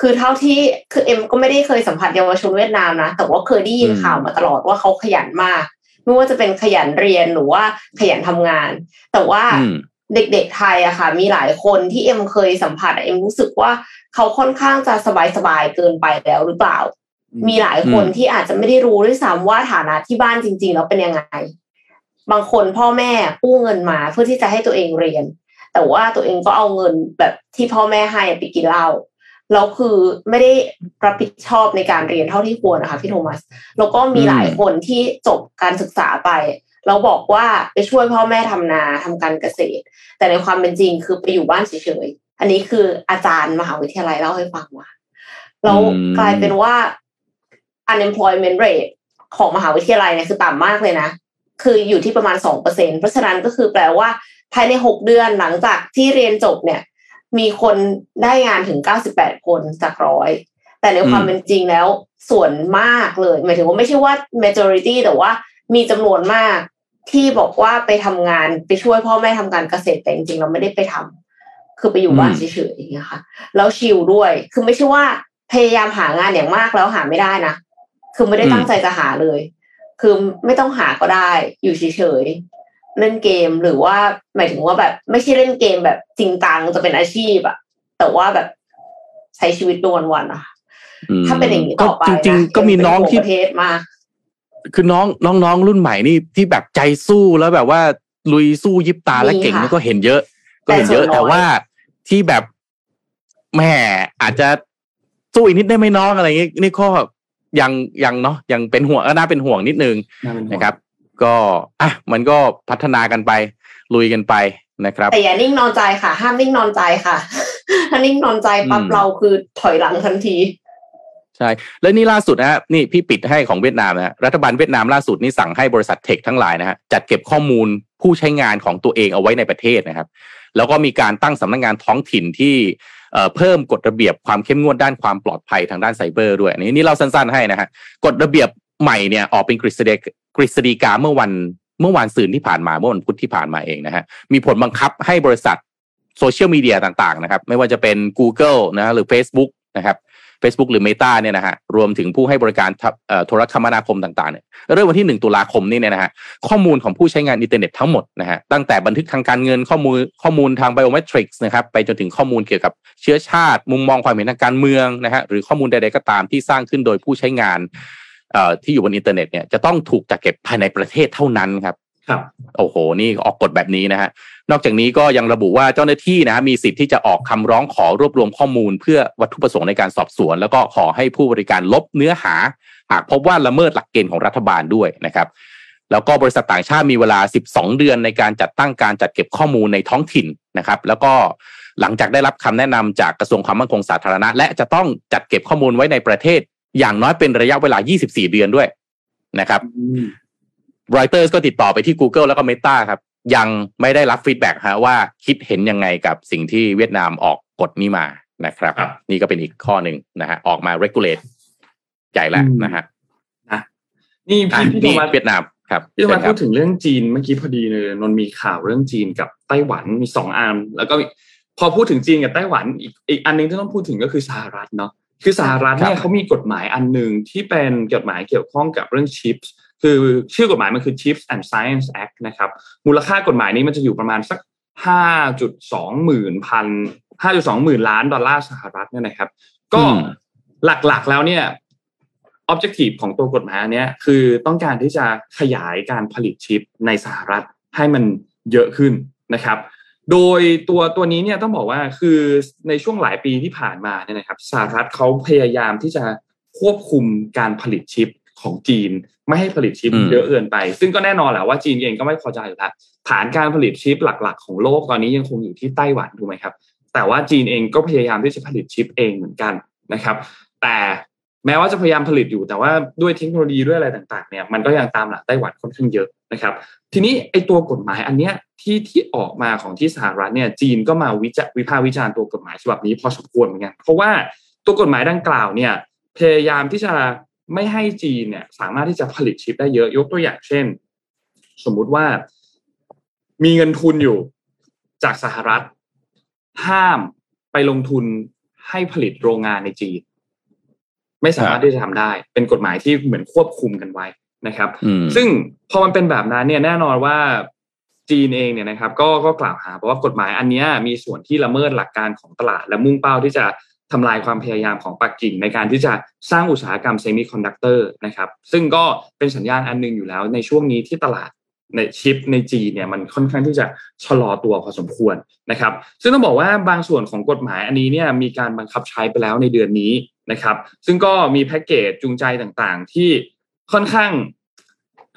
คือเท่าที่คือเอ็มก็ไม่ได้เคยสัมผัสเยาวชนเวียดนามนะแต่ว่าเคยได้ยินข่าวมาตลอดว่าเขาขยันมากไม่ว่าจะเป็นขยันเรียนหรือว่าขยันทำงาน แต่ว่าเด็กๆไทยอะค่ะ มีหลายคนที่เอ็มเคยสัมผัสเอ็มรู้สึกว่าเขาค่อนข้างจะสบายๆเกินไปแล้วหรือเปล่า มีหลายคนที่อาจจะไม่ได้รู้ด้วยซ้ำว่าฐานะที่บ้านจริง ๆ แล้วเป็นยังไง บางคนพ่อแม่กู้เงินมาเพื่อที่จะให้ตัวเองเรียน แต่ว่าตัวเองก็เอาเงินแบบที่พ่อแม่ให้ไปกินเหล้าแล้วคือไม่ได้รับผิดชอบในการเรียนเท่าที่ควรนะคะพี่โทมัส แล้วก็มีหลายคนที่จบการศึกษาไป เราบอกว่าไปช่วยพ่อแม่ทำนาทำการเกษตร แต่ในความเป็นจริงคือไปอยู่บ้านเฉยๆอันนี้คืออาจารย์มหาวิทยาลัยเล่าให้ฟังว่าแล้วกลายเป็นว่า unemployment rate ของมหาวิทยาลัยเนี่ยคือต่ำมากเลยนะ คืออยู่ที่ประมาณสองเปอร์เซ็นเพราะฉะนั้นก็คือแปลว่าภายในหกเดือนหลังจากที่เรียนจบเนี่ย มีคนได้งานถึงเก้าสิบแปดคนจากร้อยแต่ในความเป็นจริงแล้วส่วนมากเลย หมายถึงว่าไม่ใช่ว่า majority แต่ว่ามีจำนวนมากที่บอกว่าไปทำงานไปช่วยพ่อแม่ทำการเกษตรแต่จริงๆเราไม่ได้ไปทำคือไปอยู่บ้านเฉยๆอย่างเงี้ยค่ะแล้วชิลด้วย คือไม่ใช่ว่าพยายามหางานอย่างมากแล้วหาไม่ได้นะ คือไม่ได้ตั้งใจจะหาเลย คือไม่ต้องหาก็ได้ อยู่เฉยๆเล่นเกมหรือว่าหมายถึงว่าแบบ ไม่ใช่เล่นเกมแบบจริงจังจะเป็นอาชีพอะแต่ว่าแบบใช้ชีวิตวันๆอะถ้าเป็นอย่างนี้ต่อไปจริงๆก็มีน้องที่ประเทศมากคือน้องน้องๆรุ่นใหม่นี่ที่แบบใจสู้แล้วแบบว่าลุยสู้ยิบตาและเก่งนี่ก็เห็นเยอะ ก็เห็นเยอะ แต่ว่าที่แบบแม่อาจจะสู้อีกนิดได้ไหมน้องอะไรเงี้ยนี่ข้อ ยังยังเนาะยังเป็นห่วงก็น่าเป็นห่วงนิดนึงนะครับ ก็อะมันก็พัฒนากันไป ลุยกันไปนะครับ แต่อย่านิ่งนอนใจค่ะ ห้ามนิ่งนอนใจค่ะ ถ้านิ่งนอนใจปั๊บเราคือถอยหลังทันที ใช่ แล้วนี่ล่าสุดนะฮะนี่พี่ปิดให้ของเวียดนามนะรัฐบาลเวียดนามล่าสุดนี่สั่งให้บริษัทเทคทั้งหลายนะฮะจัดเก็บข้อมูลผู้ใช้งานของตัวเองเอาไว้ในประเทศนะครับ แล้วก็มีการตั้งสำนักงานท้องถิ่นที่ เพิ่มกฎระเบียบความเข้มงวดด้านความปลอดภัยทางด้านไซเบอร์ด้วยนี่นี่เราสั้นๆให้นะฮะกฎระเบียบใหม่เนี่ยออกเป็นกฤษฎีกฤษฎีกาเมื่อวันเมื่อวานซืนที่ผ่านมาเมื่อวันพุธที่ผ่านมาเองนะฮะมีผลบังคับให้บริษัทโซเชียลมีเดียต่างๆนะครับ ไม่ว่าจะเป็น Google นะหรือ Facebook นะครับ Facebook หรือ Meta เนี่ยนะฮะรวมถึงผู้ให้บริการโทรคมนาคมต่างๆเนี่ยเริ่มวันที่ 1 ตุลาคมนี้เนี่ยนะฮะข้อมูลของผู้ใช้งานอินเทอร์เน็ตทั้งหมดนะฮะตั้งแต่บันทึกทางการเงินข้อมูลข้อมูลทาง biometrics นะครับไปจนถึงข้อมูลเกี่ยวกับเชื้อชาติ มุมมองความเห็นทางการเมืองนะฮะหรือข้อมูลใดๆก็ตามที่สร้างขึ้นโดยผู้ใช้งานที่อยู่บนอินเทอร์เน็ตเนี่ยจะต้องถูกจัดเก็บภายในประเทศเท่านั้นครับ ครับโอ้โห นี่ออกกฎแบบนี้นะฮะ นอกจากนี้ก็ยังระบุว่าเจ้าหน้าที่นะมีสิทธิ์ที่จะออกคำร้องขอรวบรวมข้อมูล เพื่อวัตถุประสงค์ในการสอบสวน แล้วก็ขอให้ผู้บริการลบเนื้อหา หากพบว่าละเมิดหลักเกณฑ์ของรัฐบาลด้วยนะครับแล้วก็บริษัทต่างชาติมีเวลา 12 เดือนในการจัดตั้งการจัดเก็บข้อมูลในท้องถิ่นนะครับ แล้วก็หลังจากได้รับคำแนะนำจากกระทรวงความมั่นคงสาธารณะ และจะต้องจัดเก็บข้อมูลไว้ในประเทศ อย่างน้อยเป็นระยะเวลา 24 เดือนด้วยนะครับ รอยเตอร์ก็ติดต่อไปที่ Google แล้วก็ Meta ครับ ยังไม่ได้รับ feedback ฮะว่าคิดเห็นยังไงกับสิ่งที่เวียดนามออกกฎนี้มานะครับ นี่ก็เป็นอีกข้อหนึ่งนะฮะออกมา regulate ใหญ่แล้วนะฮะนะนี่พี่พี่โทมัสเวียดนามครับพี่โทมัสพูดถึงเรื่องจีนเมื่อกี้พอดีเลยนนมีข่าวเรื่องจีนกับไต้หวันมีสองอันแล้วก็พอพูดถึงจีนกับไต้หวันอีกอีกอันนึงที่ต้องพูดถึงก็คือสหรัฐเนาะคือสหรัฐเนี่ยเขามีกฎหมายอันหนึ่งที่เป็นกฎหมายเกี่ยวข้องกับเรื่องชิปส์ คือชื่อกฎหมายมันคือ Chips and Science Act นะครับ มูลค่ากฎหมายนี้มันจะอยู่ประมาณสัก 5.2 หมื่นพัน 5.2 หมื่นล้านดอลลาร์สหรัฐเนี่ยนะครับ ก็หลักๆแล้วเนี่ย objective ของตัวกฎหมายเนี้ยคือต้องการที่จะขยายการผลิตชิปในสหรัฐให้มันเยอะขึ้นนะครับ โดยตัวตัวนี้เนี่ยต้องบอกว่าคือในช่วงหลายปีที่ผ่านมาเนี่ยนะครับสหรัฐเขาพยายามที่จะควบคุมการผลิตชิปของจีน ไม่ให้ผลิตชิปเยอะเกินไป ซึ่งก็แน่นอนแหละว่าจีนเองก็ไม่พอใจอยู่แล้วฐานการผลิตชิปหลัก ๆ ของโลกตอนนี้ยังคงอยู่ที่ไต้หวันถูกไหมครับ แต่ว่าจีนเองก็พยายามที่จะผลิตชิปเองเหมือนกันนะครับ แต่แม้ว่าจะพยายามผลิตอยู่แต่ว่าด้วยเทคโนโลยีด้วยอะไรต่างๆเนี่ยมันก็ยังตามหลังไต้หวันค่อนข้างเยอะนะครับ ทีนี้ไอตัวกฎหมายอันเนี้ยที่ที่ออกมาของที่สหรัฐเนี่ยจีนก็มาวิจวิพากษ์วิจารณ์ตัวกฎหมายฉบับนี้พอสมควรเหมือนกันเพราะว่าตัวกฎหมายดังกล่าวเนี่ยพยายามที่จะ ไม่ให้จีนเนี่ยสามารถที่จะผลิตชิปได้เยอะยกตัวอย่างเช่น สมมุติว่ามีเงินทุนอยู่จากสหรัฐ ห้ามไปลงทุนให้ผลิตโรงงานในจีน ไม่สามารถที่จะทำได้ เป็นกฎหมายที่เหมือนควบคุมกันไว้นะครับ ซึ่งพอมันเป็นแบบนั้นเนี่ยแน่นอนว่าจีนเองเนี่ยนะครับ ก็ก็กล่าวหาเพราะว่ากฎหมายอันนี้มีส่วนที่ละเมิดหลักการของตลาด และมุ่งเป้าที่จะ ทำลายความพยายามของปักกิ่งในการที่จะสร้างอุตสาหกรรมเซมิคอนดักเตอร์นะครับซึ่งก็เป็นสัญญาณอันนึงอยู่แล้วในช่วงนี้ที่ตลาดในชิปในจีเนี่ยมันค่อนข้างที่จะชะลอตัวพอสมควรนะครับ ซึ่งต้องบอกว่าบางส่วนของกฎหมายอันนี้เนี่ยมีการบังคับใช้ไปแล้วในเดือนนี้นะครับ ซึ่งก็มีแพ็กเกจจูงใจต่างๆ ที่ค่อนข้าง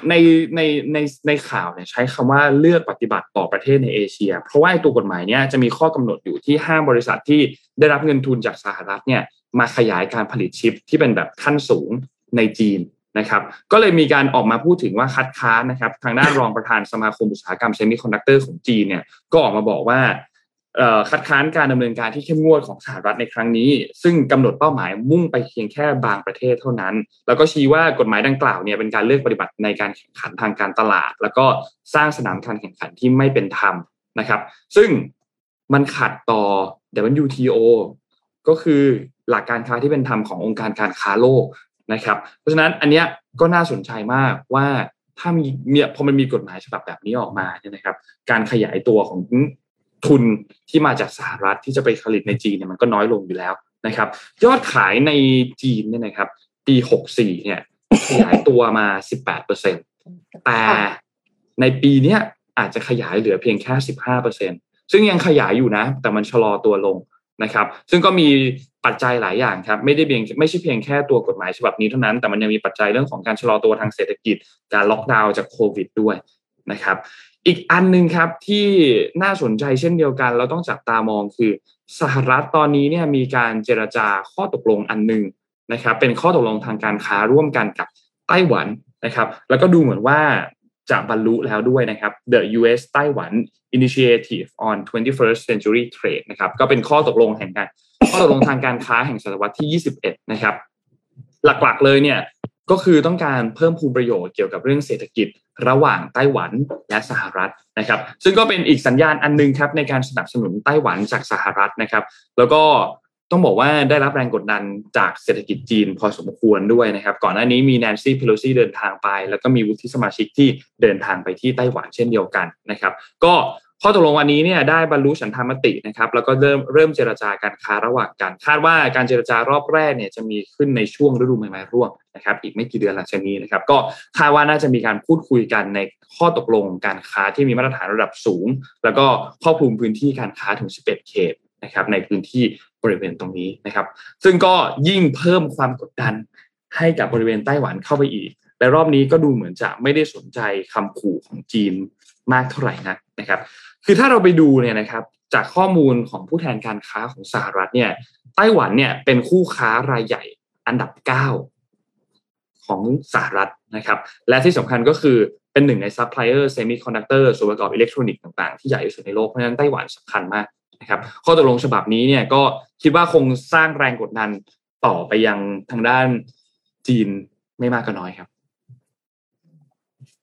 ในในในในข่าวเนี่ยใช้คำว่าเลือกปฏิบัติต่อประเทศในเอเชีย เพราะว่าตัวกฎหมายเนี่ยจะมีข้อกำหนดอยู่ที่ห้ามบริษัทที่ได้รับเงินทุนจากสหรัฐเนี่ยมาขยายการผลิตชิปที่เป็นแบบขั้นสูงในจีนนะครับ ก็เลยมีการออกมาพูดถึงว่าคัดค้านนะครับ ทางด้านรองประธานสมาคมอุตสาหกรรมเซมิคอนดักเตอร์ของจีนเนี่ยก็ออกมาบอกว่า คัดค้านการดำเนินการที่เข้มงวดของสหรัฐในครั้งนี้ ซึ่งกำหนดเป้าหมายมุ่งไปเพียงแค่บางประเทศเท่านั้น แล้วก็ชี้ว่ากฎหมายดังกล่าวเนี่ยเป็นการเลือกปฏิบัติในการแข่งขันทางการตลาด แล้วก็สร้างสนามการแข่งขันที่ไม่เป็นธรรมนะครับ ซึ่งมันขัดต่อ WTO ก็คือหลักการค้าที่เป็นธรรมขององค์การการค้าโลกนะครับ เพราะฉะนั้นอันเนี้ยก็น่าสนใจมากว่าถ้ามีเนี่ยพอมันมีกฎหมายฉบับแบบนี้ออกมาเนี่ยนะครับ การขยายตัวของ ทุนที่มาจากสหรัฐที่จะไปผลิตในจีนเนี่ยมันก็น้อยลงอยู่แล้วนะครับ ยอดขายในจีนเนี่ยนะครับ ปีหกสี่เนี่ยขยายตัวมาสิบแปดเปอร์เซ็นตแต่ในปีเนี้ยอาจจะขยายเหลือเพียงแค่สิบห้าเปอร์เซ็นซึ่งยังขยายอยู่นะ แต่มันชะลอตัวลงนะครับ ซึ่งก็มีปัจจัยหลายอย่างครับ ไม่ได้เพียงไม่ใช่เพียงแค่ตัวกฎหมายฉบับนี้เท่านั้น แต่มันยังมีปัจจัยเรื่องของการชะลอตัวทางเศรษฐกิจ การล็อกดาวน์จากโควิดด้วยนะครับอีกอันหนึ่งครับที่น่าสนใจเช่นเดียวกัน เราต้องจับตามองคือสหรัฐตอนนี้เนี่ยมีการเจรจาข้อตกลงอันหนึ่งนะครับ เป็นข้อตกลงทางการค้าร่วมกันกับไต้หวันนะครับ แล้วก็ดูเหมือนว่าจะบรรลุแล้วด้วยนะครับ The U.S. ไต้หวัน Initiative on 21st Century Trade นะครับก็เป็นข้อตกลงแห่งการข้อตกลงทางการค้าแห่งศตวรรษที่ 21 นะครับ หลักๆเลยเนี่ยก็คือต้องการเพิ่มภูมิประโยชน์เกี่ยวกับเรื่องเศรษฐกิจ ระหว่างไต้หวันและสหรัฐนะครับ ซึ่งก็เป็นอีกสัญญาณอันนึงครับในการสนับสนุนไต้หวันจากสหรัฐนะครับ แล้วก็ต้องบอกว่าได้รับแรงกดดันจากเศรษฐกิจจีนพอสมควรด้วยนะครับ ก่อนหน้านี้มีแนนซี่เพโลซีเดินทางไป แล้วก็มีวุฒิสมาชิกที่เดินทางไปที่ไต้หวันเช่นเดียวกันนะครับ ก็ ข้อตกลงวันนี้เนี่ยได้บรรลุฉันทามตินะครับแล้วก็เริ่มเริ่มเจรจาการค้าระหว่างกันคาดว่าการเจรจารอบแรกเนี่ยจะมีขึ้นในช่วงฤดูใบไม้ร่วงนะครับอีกไม่กี่เดือนหลังจากนี้นะครับก็คาดว่าน่าจะมีการพูดคุยกันในข้อตกลงการค้าที่มีมาตรฐานระดับสูง แล้วก็ครอบคลุมพื้นที่การค้าถึง 11 เขตนะครับในพื้นที่บริเวณตรงนี้นะครับ ซึ่งก็ยิ่งเพิ่มความกดดันให้กับบริเวณไต้หวันเข้าไปอีก และรอบนี้ก็ดูเหมือนจะไม่ได้สนใจคำขู่ของจีนมากเท่าไหร่นักนะครับ คือถ้าเราไปดูเนี่ยนะครับจากข้อมูลของผู้แทนการค้าของสหรัฐเนี่ยไต้หวันเนี่ยเป็นคู่ค้ารายใหญ่อันดับ 9 ของสหรัฐนะครับ และที่สำคัญก็คือเป็นหนึ่งในซัพพลายเออร์เซมิคอนดักเตอร์ส่วนประกอบอิเล็กทรอนิกส์ต่างๆ ที่ใหญ่ที่สุดในโลก เพราะฉะนั้นไต้หวันสำคัญมากนะครับข้อตกลงฉบับนี้เนี่ยก็คิดว่าคงสร้างแรงกดดันต่อไปยังทางด้านจีนไม่มากก็น้อยครับ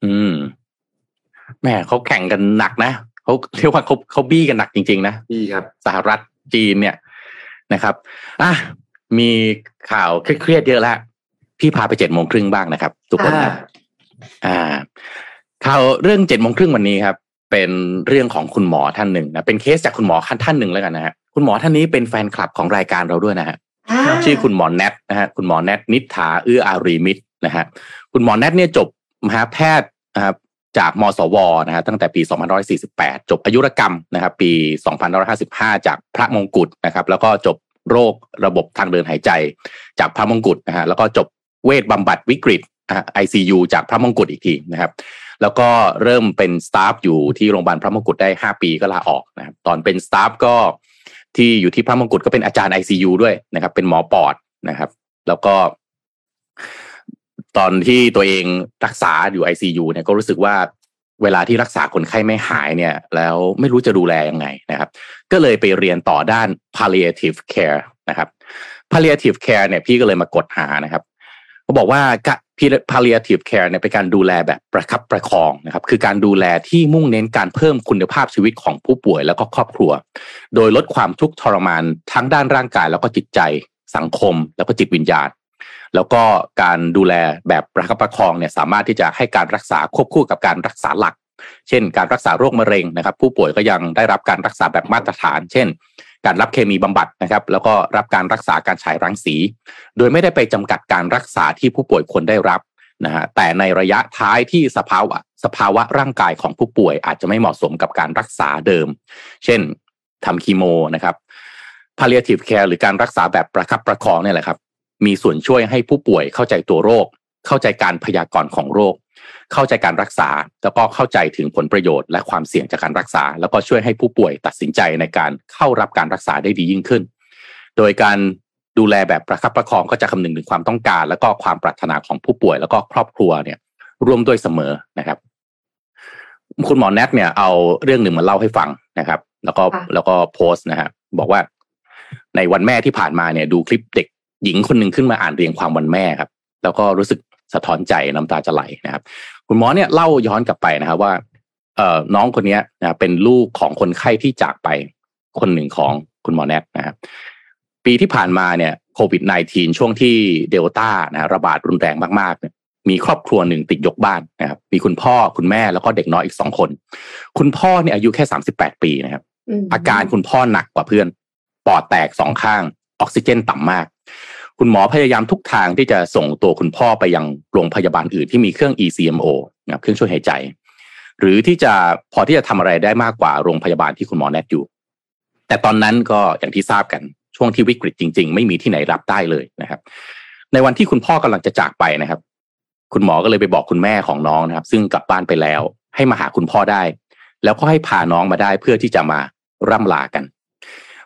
อืมแหม่เขาแข่งกันหนักนะ เขาเรียกว่าเขาเขาบี้กันหนักจริง ๆ นะดีครับสหรัฐจีนเนี่ยนะครับอะมีข่าวเครียดๆเยอะแล้วพี่พาไปเจ็ดโมงครึ่งบ้างนะครับ ทุกคนครับอ่า ข่าวเรื่องเจ็ดโมงครึ่งวันนี้ครับ เป็นเรื่องของคุณหมอท่านหนึ่งนะเป็นเคสจากคุณหมอท่านหนึ่งแล้วกันนะฮะคุณหมอท่านนี้เป็นแฟนคลับของรายการเราด้วยนะฮะอ่าชื่อคุณหมอแนทนะฮะคุณหมอแนทนิษฐาเอื้ออารีมิตรนะฮะคุณหมอแนทเนี่ยจบมหาแพทย์นะครับ จากมสวนะฮะตั้งแต่ปี 2548 จบอายุรกรรมนะครับ ปี 2555 จากพระมงกุฎนะครับ แล้วก็จบโรคระบบทางเดินหายใจ จากพระมงกุฎนะฮะแล้วก็จบเวชบำบัดวิกฤตนะฮะ ICU จากพระมงกุฎอีกทีนะครับ แล้วก็เริ่มเป็นสตาฟอยู่ที่โรงพยาบาลพระมงกุฎได้ 5 ปีก็ลาออกนะครับตอนเป็นสตาฟก็ที่อยู่ที่พระมงกุฎก็เป็นอาจารย์ ICU ด้วยนะครับ เป็นหมอปอดนะครับ แล้วก็ ตอนที่ตัวเองรักษาอยู่ ICU เนี่ยก็รู้สึกว่าเวลาที่รักษาคนไข้ไม่หายเนี่ย แล้วไม่รู้จะดูแลยังไงนะครับ ก็เลยไปเรียนต่อด้าน palliative care นะครับ palliative care เนี่ยพี่ก็เลยมากดหานะครับเขาบอกว่า palliative care เนี่ยเป็นการดูแลแบบประคับประคองนะครับ คือการดูแลที่มุ่งเน้นการเพิ่มคุณภาพชีวิตของผู้ป่วยแล้วก็ครอบครัว โดยลดความทุกข์ทรมานทั้งด้านร่างกายแล้วก็จิตใจสังคมแล้วก็จิตวิญญาณ แล้วก็การดูแลแบบประคับประคองเนี่ยสามารถที่จะให้การรักษาควบคู่กับการรักษาหลัก เช่น การรักษาโรคมะเร็งนะครับ ผู้ป่วยก็ยังได้รับการรักษาแบบมาตรฐาน เช่น การรับเคมีบำบัดนะครับ แล้วก็รับการรักษาการฉายรังสี โดยไม่ได้ไปจำกัดการรักษาที่ผู้ป่วยควรได้รับนะฮะแต่ในระยะท้ายที่สภาวะสภาวะร่างกายของผู้ป่วยอาจจะไม่เหมาะสมกับการรักษาเดิม เช่นทำคีโมนะครับ palliative care หรือการรักษาแบบประคับประคองเนี่ยแหละครับ มีส่วนช่วยให้ผู้ป่วยเข้าใจตัวโรค เข้าใจการพยากรณ์ของโรค เข้าใจการรักษา แล้วก็เข้าใจถึงผลประโยชน์และความเสี่ยงจากการรักษา แล้วก็ช่วยให้ผู้ป่วยตัดสินใจในการเข้ารับการรักษาได้ดียิ่งขึ้น โดยการดูแลแบบประคับประคองก็จะคำนึงถึงความต้องการ แล้วก็ความปรารถนาของผู้ป่วย แล้วก็ครอบครัวเนี่ยร่วมด้วยเสมอนะครับคุณหมอแนทเนี่ยเอาเรื่องหนึ่งมาเล่าให้ฟังนะครับ แล้วก็ค่ะแล้วก็โพสต์นะฮะบอกว่า ในวันแม่ที่ผ่านมาเนี่ย ดูคลิปเด็ก หญิงคนหนึ่งขึ้นมาอ่านเรียงความวันแม่ครับ แล้วก็รู้สึกสะท้อนใจน้ำตาจะไหลนะครับ คุณหมอเนี่ยเล่าย้อนกลับไปนะครับว่าเอ่อน้องคนเนี้ยนะเป็นลูกของคนไข้ที่จากไปคนหนึ่งของคุณหมอแนทนะครับ ปีที่ผ่านมาเนี่ยโควิด -19 ช่วงที่เดลต้านะระบาดรุนแรงมากๆเนี่ยมีครอบครัวหนึ่งติดยกบ้านนะครับ มีคุณพ่อคุณแม่แล้วก็เด็กน้อยอีกสองคน คุณพ่อเนี่ยอายุแค่สามสิบแปดปีนะครับมอาการคุณพ่อหนักกว่าเพื่อน ปอดแตกสองข้าง ออกซิเจนต่ำมาก คุณหมอพยายามทุกทางที่จะส่งตัวคุณพ่อไปยังโรงพยาบาลอื่นที่มีเครื่อง ECMO นะครับเครื่องช่วยหายใจ หรือที่จะพอที่จะทำอะไรได้มากกว่าโรงพยาบาลที่คุณหมอแนทอยู่ แต่ตอนนั้นก็อย่างที่ทราบกันช่วงที่วิกฤตจริง ๆ ไม่มีที่ไหนรับได้เลยนะครับ ในวันที่คุณพ่อกำลังจะจากไปนะครับ คุณหมอก็เลยไปบอกคุณแม่ของน้องนะครับ ซึ่งกลับบ้านไปแล้ว ให้มาหาคุณพ่อได้ แล้วก็ให้พาน้องมาได้เพื่อที่จะมาร่ำลากัน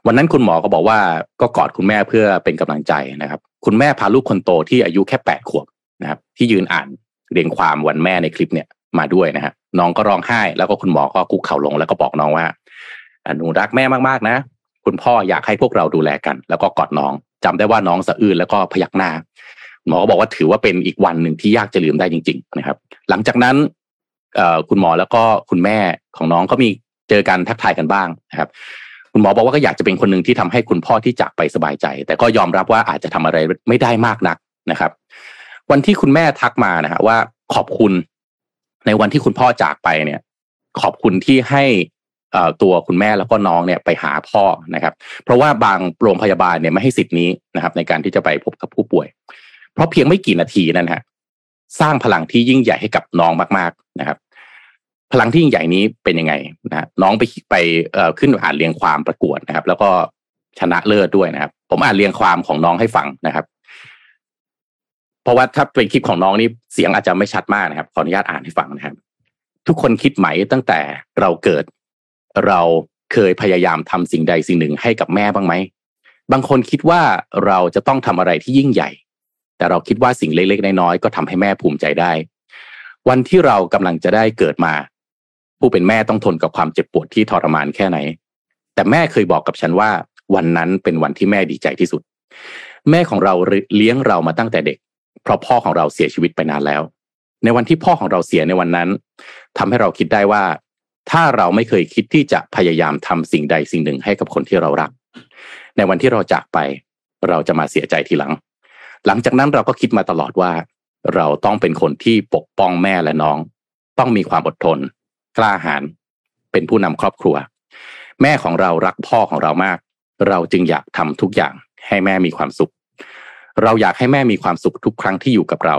วันนั้นคุณหมอก็บอกว่าก็กอดคุณแม่เพื่อเป็นกำลังใจนะครับ คุณแม่พาลูกคนโตที่อายุแค่แปดขวบนะครับ ที่ยืนอ่านเรียงความวันแม่ในคลิปเนี่ยมาด้วยนะฮะน้องก็ร้องไห้ แล้วก็คุณหมอก็คุกเข่าลงแล้วก็บอกน้องว่าอะหนูรักแม่มากๆนะ คุณพ่ออยากให้พวกเราดูแลกัน แล้วก็กอดน้องจำได้ว่าน้องสะอื้นแล้วก็พยักหน้าหมอก็บอกว่าถือว่าเป็นอีกวันหนึ่งที่ยากจะลืมได้จริง ๆ นะครับ หลังจากนั้นคุณหมอแล้วก็คุณแม่ของน้องก็มีเจอกันทักทายกันบ้างนะครับ คุณหมอบอกว่าก็อยากจะเป็นคนหนึ่งที่ทำให้คุณพ่อที่จากไปสบายใจ แต่ก็ยอมรับว่าอาจจะทำอะไรไม่ได้มากนักนะครับ วันที่คุณแม่ทักมานะฮะว่าขอบคุณในวันที่คุณพ่อจากไปเนี่ย ขอบคุณที่ให้ตัวคุณแม่แล้วก็น้องเนี่ยไปหาพ่อนะครับ เพราะว่าบางโรงพยาบาลเนี่ยไม่ให้สิทธินี้นะครับ ในการที่จะไปพบกับผู้ป่วย เพราะเพียงไม่กี่นาทีนั่นฮะสร้างพลังที่ยิ่งใหญ่ให้กับน้องมาก ๆนะครับ พลังที่ยิ่งใหญ่นี้เป็นยังไงนะน้องไปไปขึ้นอ่านเรียงความประกวดนะครับ แล้วก็ชนะเลิศด้วยนะครับ ผมอ่านเรียงความของน้องให้ฟังนะครับ เพราะว่าถ้าเป็นคลิปของน้องนี่เสียงอาจจะไม่ชัดมากนะครับขออนุญาตอ่านให้ฟังนะครับ ทุกคนคิดไหมตั้งแต่เราเกิด เราเคยพยายามทำสิ่งใดสิ่งหนึ่งให้กับแม่บ้างไหมบางคนคิดว่าเราจะต้องทำอะไรที่ยิ่งใหญ่ แต่เราคิดว่าสิ่งเล็กๆน้อยๆก็ทำให้แม่ภูมิใจได้ วันที่เรากำลังจะได้เกิดมา ผู้เป็นแม่ต้องทนกับความเจ็บปวดที่ทรมานแค่ไหน แต่แม่เคยบอกกับฉันว่า วันนั้นเป็นวันที่แม่ดีใจที่สุด แม่ของเราเลี้ยงเรามาตั้งแต่เด็ก เพราะพ่อของเราเสียชีวิตไปนานแล้ว ในวันที่พ่อของเราเสียในวันนั้นทำให้เราคิดได้ว่า ถ้าเราไม่เคยคิดที่จะพยายามทำสิ่งใดสิ่งหนึ่งให้กับคนที่เรารัก ในวันที่เราจากไป เราจะมาเสียใจทีหลัง หลังจากนั้นเราก็คิดมาตลอดว่า เราต้องเป็นคนที่ปกป้องแม่และน้อง ต้องมีความอดทน กล้าหาญเป็นผู้นำครอบครัว แม่ของเรารักพ่อของเรามาก เราจึงอยากทำทุกอย่างให้แม่มีความสุข เราอยากให้แม่มีความสุขทุกครั้งที่อยู่กับเรา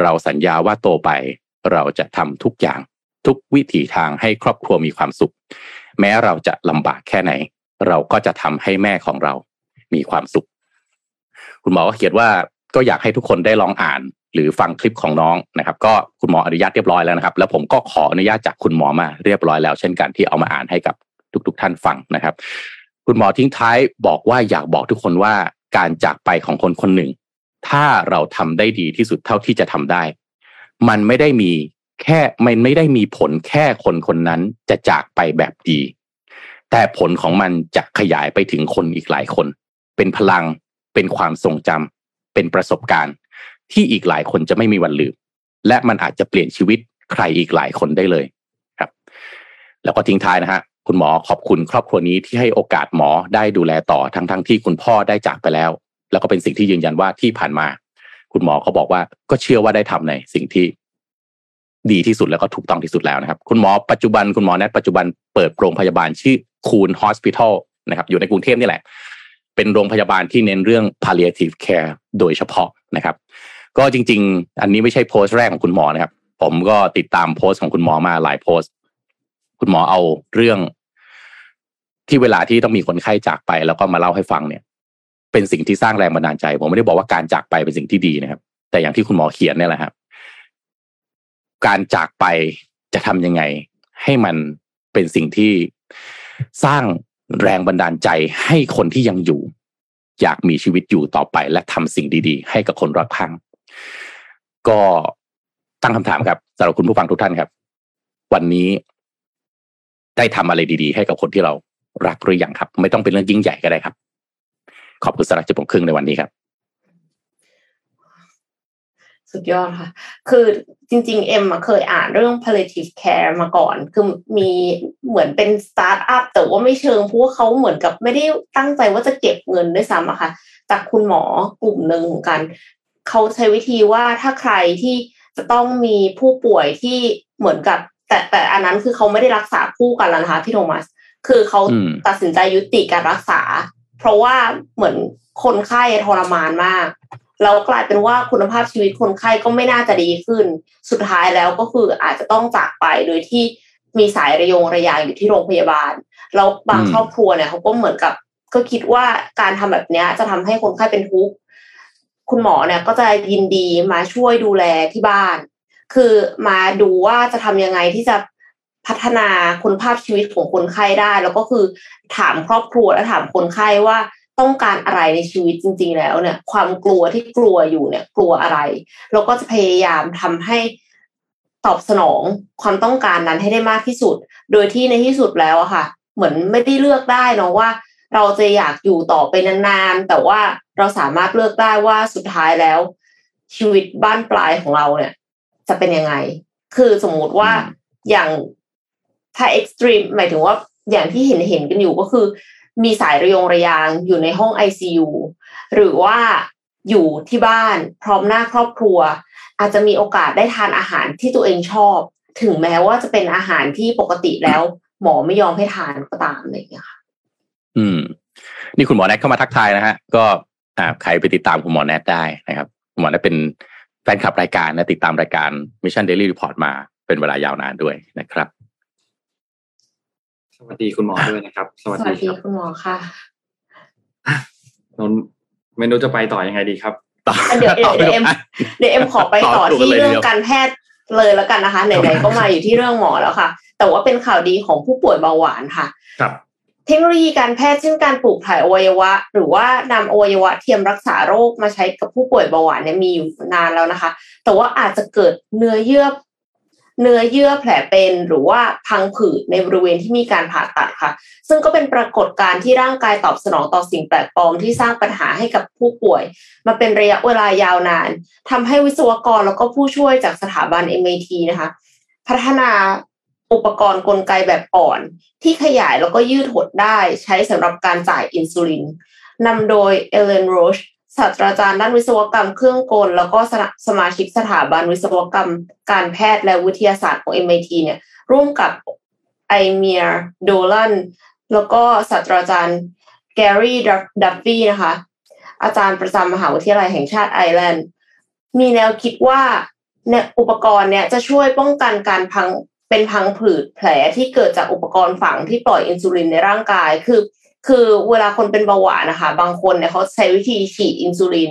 เราสัญญาว่าโตไป เราจะทำทุกอย่าง ทุกวิถีทางให้ครอบครัวมีความสุข แม้เราจะลำบากแค่ไหน เราก็จะทำให้แม่ของเรามีความสุข คุณหมอก็เขียนว่าก็อยากให้ทุกคนได้ลองอ่าน หรือฟังคลิปของน้องนะครับ ก็คุณหมออนุญาตเรียบร้อยแล้วนะครับ แล้วผมก็ขออนุญาตจากคุณหมอมาเรียบร้อยแล้ว เช่นกันที่เอามาอ่านให้กับทุก ๆท่านฟังนะครับ คุณหมอทิ้งท้ายบอกว่าอยากบอกทุกคนว่าการจากไปของคนคนหนึ่ง ถ้าเราทำได้ดีที่สุดเท่าที่จะทำได้ มันไม่ได้มีแค่มันไม่ได้มีผลแค่คนคนนั้นจะจากไปแบบดี แต่ผลของมันจะขยายไปถึงคนอีกหลายคน เป็นพลังเป็นความทรงจำเป็นประสบการณ์ ที่อีกหลายคนจะไม่มีวันลืม และมันอาจจะเปลี่ยนชีวิตใครอีกหลายคนได้เลยครับ แล้วก็ทิ้งท้ายนะฮะคุณหมอขอบคุณครอบครัวนี้ที่ให้โอกาสหมอได้ดูแลต่อทั้งทั้งที่คุณพ่อได้จากไปแล้ว แล้วก็เป็นสิ่งที่ยืนยันว่าที่ผ่านมา คุณหมอเขาบอกว่าก็เชื่อว่าได้ทำในสิ่งที่ดีที่สุดแล้วก็ถูกต้องที่สุดแล้วนะครับ คุณหมอปัจจุบันคุณหมอแนทปัจจุบันเปิดโรงพยาบาลชื่อคูนฮอสพิทอลนะครับ อยู่ในกรุงเทพนี่แหละ เป็นโรงพยาบาลที่เน้นเรื่อง palliative care โดยเฉพาะนะครับ ก็จริง ๆ อันนี้ไม่ใช่โพสต์แรกของคุณหมอนะครับ ผมก็ติดตามโพสต์ของคุณหมอมาหลายโพสต์ คุณหมอเอาเรื่อง ที่เวลาที่ต้องมีคนไข้จากไป แล้วก็มาเล่าให้ฟังเนี่ย เป็นสิ่งที่สร้างแรงบันดาลใจ ผมไม่ได้บอกว่าการจากไปเป็นสิ่งที่ดีนะครับ แต่อย่างที่คุณหมอเขียนเนี่ยแหละครับ การจากไปจะทำยังไง ให้มันเป็นสิ่งที่สร้างแรงบันดาลใจให้คนที่ยังอยู่ อยากมีชีวิตอยู่ต่อไป และทำสิ่งดี ๆ ให้กับคนรอบข้าง ก็ตั้งคำถามครับสำหรับคุณผู้ฟังทุกท่านครับ วันนี้ได้ทำอะไรดีๆ ให้กับคนที่เรารักหรือยังครับ ไม่ต้องเป็นเรื่องยิ่งใหญ่ก็ได้ครับ ขอบคุณสำหรับจุดผมครึ่งในวันนี้ครับ สุดยอดค่ะ คือจริง ๆ เอ็มเคยอ่านเรื่อง palliative care มาก่อน คือมีเหมือนเป็นสตาร์ทอัพแต่ว่าไม่เชิงเพราะว่าเขาเหมือนกับไม่ได้ตั้งใจว่าจะเก็บเงินด้วยซ้ำอะค่ะ จากคุณหมอกลุ่มหนึ่งเหมือนกัน เขาใช้วิธีว่าถ้าใครที่จะต้องมีผู้ป่วยที่เหมือนกับ แต่แต่อันนั้นคือเขาไม่ได้รักษาคู่กันแล้วนะคะพี่โทมัส คือเขาตัดสินใจยุติการรักษา เพราะว่าเหมือนคนไข้ทรมานมากแล้วกลายเป็นว่าคุณภาพชีวิตคนไข้ก็ไม่น่าจะดีขึ้น สุดท้ายแล้วก็คืออาจจะต้องจากไปโดยที่มีสายระยงระยางอยู่ที่โรงพยาบาลแล้วบางครอบครัวเนี่ยเขาก็เหมือนกับ ก็คิดว่าการทำแบบนี้จะทำให้คนไข้เป็นทุกข์ คุณหมอเนี่ยก็จะยินดีมาช่วยดูแลที่บ้าน คือมาดูว่าจะทำยังไงที่จะพัฒนาคุณภาพชีวิตของคนไข้ได้ แล้วก็คือถามครอบครัวและถามคนไข้ว่าต้องการอะไรในชีวิตจริง ๆ แล้วเนี่ย ความกลัวที่กลัวอยู่เนี่ย กลัวอะไร แล้วก็จะพยายามทำให้ตอบสนองความต้องการนั้นให้ได้มากที่สุด โดยที่ในที่สุดแล้วอะค่ะ เหมือนไม่ได้เลือกได้เนาะว่า เราจะอยากอยู่ต่อไปนานๆแต่ว่า เราสามารถเลือกได้ว่าสุดท้ายแล้ว ชีวิตบ้านปลายของเราเนี่ย จะเป็นยังไง คือสมมุติว่าอย่างถ้าเอ็กซ์ตรีมหมายถึงว่าอย่างที่เห็นเห็นกันอยู่ก็คือ มีสายระยงระยางอยู่ในห้อง ICU หรือว่าอยู่ที่บ้านพร้อมหน้าครอบครัว อาจจะมีโอกาสได้ทานอาหารที่ตัวเองชอบ ถึงแม้ว่าจะเป็นอาหารที่ปกติแล้ว หมอไม่ยอมให้ทานก็ตามอะไรอย่างเงี้ยค่ะ อืม นี่คุณหมอแนทเข้ามาทักทายนะฮะ ก็ อ่าใครไปติดตามคุณหมอแนทได้นะครับคุณหมอแนทเป็นแฟนคลับรายการนะติดตามรายการ Mission Daily Report มาเป็นเวลายาวนานด้วยนะครับ สวัสดีคุณหมอด้วยนะครับ สวัสสวัดีสดีครับคุณหมอค่ะนนท์ไม่รู้จะไปต่อยังไงดีครับต่อเดี๋ยวเดี๋ยวเดี๋ยวเอ็มเดี๋ยวเอ็มขอไปต่อต่อที่เลยเรื่องเดียวการแพทย์เลยแล้วกันนะคะไหนๆก็มาอยู่ที่เรื่องหมอแล้วค่ะ แต่ว่าเป็นข่าวดีของผู้ป่วยเบาหวานค่ะครับ เทคโนโลยีการแพทย์เช่นการปลูกถ่ายอวัยวะ หรือว่านำอวัยวะเทียมรักษาโรคมาใช้กับผู้ป่วยเบาหวานเนี่ยมีอยู่นานแล้วนะคะ แต่ว่าอาจจะเกิดเนื้อเยื่อเนื้อเยื่อแผลเป็นหรือว่าพังผืดในบริเวณที่มีการผ่าตัดค่ะ ซึ่งก็เป็นปรากฏการณ์ที่ร่างกายตอบสนองต่อสิ่งแปลกปลอมที่สร้างปัญหาให้กับผู้ป่วย มาเป็นระยะเวลายาวนานทำให้วิศวกรแล้วก็ผู้ช่วยจากสถาบัน MIT นะคะ พัฒนา อุปกรณ์กลไกแบบอ่อน ที่ขยายแล้วก็ยืดหดได้ใช้สำหรับการจ่ายอินซูลินนำโดยเอเลนโรชศาสตราจารย์ด้านวิศวกรรมเครื่องกล แล้วก็สนะสมาชิกสถาบันวิศวกรรม การแพทย์และวิทยาศาสตร์ของ MIT เนี่ยร่วมกับไอเมียร์โดลันแล้วก็ศาสตราจารย์แกรี่ดัฟฟี่นะคะ อาจารย์ประจำมหาวิทยาลัยแห่งชาติไอร์แลนด์ มีแนวคิดว่าเนี่ยอุปกรณ์เนี่ยจะช่วยป้องกันการพัง เป็นพังผืดแผลที่เกิดจากอุปกรณ์ฝังที่ปล่อยอินซูลินในร่างกาย คือ คือเวลาคนเป็นเบาหวานนะคะ บางคนเนี่ยเขาใช้วิธีฉีดอินซูลิน